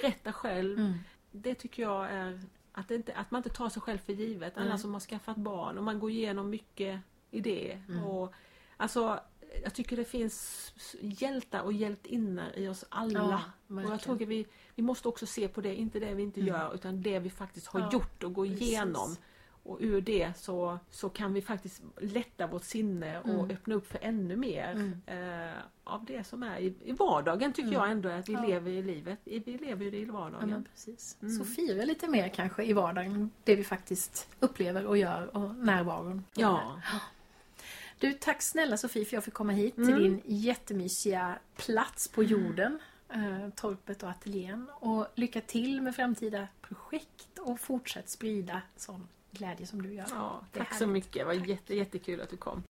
berätta själv. Mm. Det tycker jag är att, inte, att man inte tar sig själv för givet. Alla som har skaffat barn och man går igenom mycket i det. Mm. Och, alltså, jag tycker det finns hjältar och hjältinnor i oss alla. Ja, och jag tror att vi, vi måste också se på det, inte det vi inte mm. gör utan det vi faktiskt har ja, gjort och gå igenom. Och ur det så, så kan vi faktiskt lätta vårt sinne och mm. öppna upp för ännu mer mm. eh, av det som är i, i vardagen tycker mm. jag ändå att vi ja. lever i livet. Vi lever ju i vardagen. Ja, precis. Mm. Så fira lite mer kanske i vardagen, det vi faktiskt upplever och gör och närvaron. Ja. Du, tack snälla Sofie för att jag fick komma hit till mm. din jättemysiga plats på jorden. Eh, torpet och ateljén. Och lycka till med framtida projekt och fortsätt sprida sån glädje som du gör. Ja, tack så mycket, det var jätte, jättekul att du kom.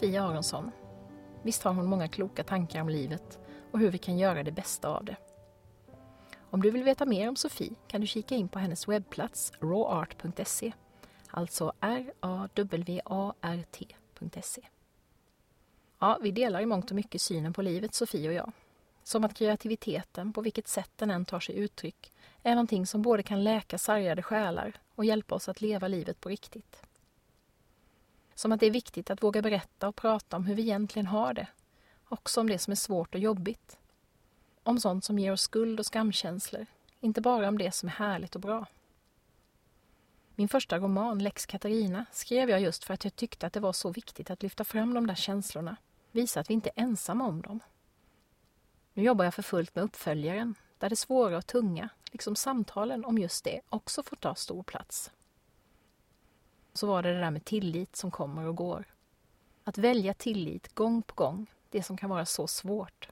Sofia Aronsson. Visst har hon många kloka tankar om livet och hur vi kan göra det bästa av det. Om du vill veta mer om Sofie kan du kika in på hennes webbplats rawart.se, alltså r-a-w-a-r-t.se. Ja, vi delar i mångt och mycket synen på livet, Sofie och jag. Som att kreativiteten, på vilket sätt den än tar sig uttryck, är någonting som både kan läka sargade själar och hjälpa oss att leva livet på riktigt. Som att det är viktigt att våga berätta och prata om hur vi egentligen har det. Också om det som är svårt och jobbigt. Om sånt som ger oss skuld och skamkänslor. Inte bara om det som är härligt och bra. Min första roman, Lex Katarina, skrev jag just för att jag tyckte att det var så viktigt att lyfta fram de där känslorna. Visa att vi inte är ensamma om dem. Nu jobbar jag för fullt med uppföljaren, där det svåra och tunga, liksom samtalen om just det, också får ta stor plats så var det det där med tillit som kommer och går. Att välja tillit gång på gång, det som kan vara så svårt.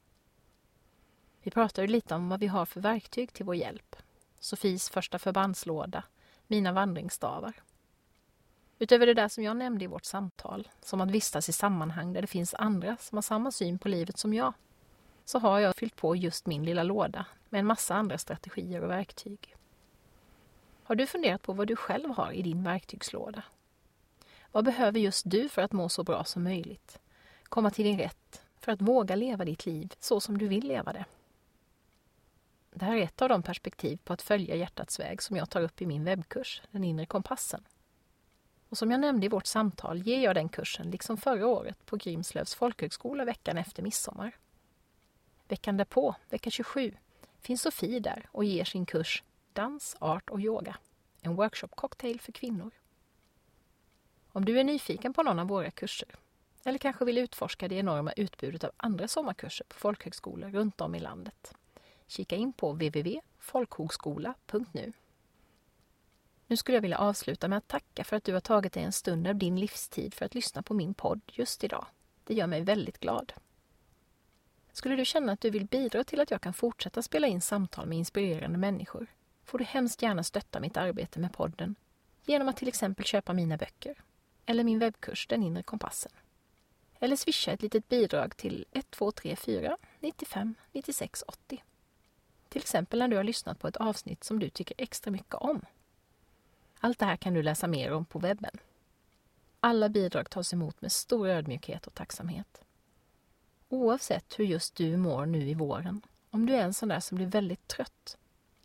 Vi pratade lite om vad vi har för verktyg till vår hjälp. Sofies första förbandslåda, mina vandringsstavar. Utöver det där som jag nämnde i vårt samtal, som att vistas i sammanhang där det finns andra som har samma syn på livet som jag, så har jag fyllt på just min lilla låda med en massa andra strategier och verktyg. Har du funderat på vad du själv har i din verktygslåda? Vad behöver just du för att må så bra som möjligt? Komma till din rätt, för att våga leva ditt liv så som du vill leva det. Det här är ett av de perspektiv på att följa hjärtats väg som jag tar upp i min webbkurs, Den inre kompassen. Och som jag nämnde i vårt samtal ger jag den kursen, liksom förra året, på Grimslövs folkhögskola veckan efter midsommar. Veckan därpå, vecka 27, finns Sofie där och ger sin kurs Dans, art och yoga. En workshop-cocktail för kvinnor. Om du är nyfiken på någon av våra kurser eller kanske vill utforska det enorma utbudet av andra sommarkurser på folkhögskolor runt om i landet. Kika in på www.folkhogskola.nu. Nu skulle jag vilja avsluta med att tacka för att du har tagit dig en stund av din livstid för att lyssna på min podd just idag. Det gör mig väldigt glad. Skulle du känna att du vill bidra till att jag kan fortsätta spela in samtal med inspirerande människor får du hemskt gärna stötta mitt arbete med podden genom att till exempel köpa mina böcker eller min webbkurs Den inre kompassen. Eller swisha ett litet bidrag till 1234 95 96 80. Till exempel när du har lyssnat på ett avsnitt som du tycker extra mycket om. Allt det här kan du läsa mer om på webben. Alla bidrag tas emot med stor ödmjukhet och tacksamhet. Oavsett hur just du mår nu i våren, om du är en sån där som blir väldigt trött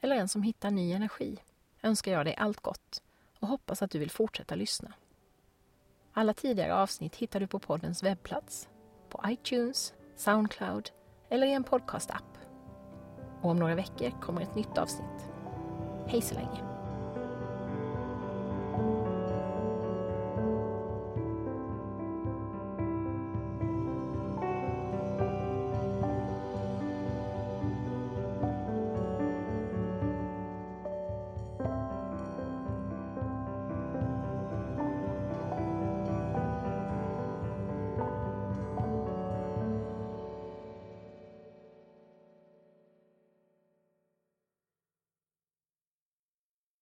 eller en som hittar ny energi, önskar jag dig allt gott och hoppas att du vill fortsätta lyssna. Alla tidigare avsnitt hittar du på poddens webbplats, på iTunes, Soundcloud eller i en podcastapp. Och om några veckor kommer ett nytt avsnitt. Hej så länge!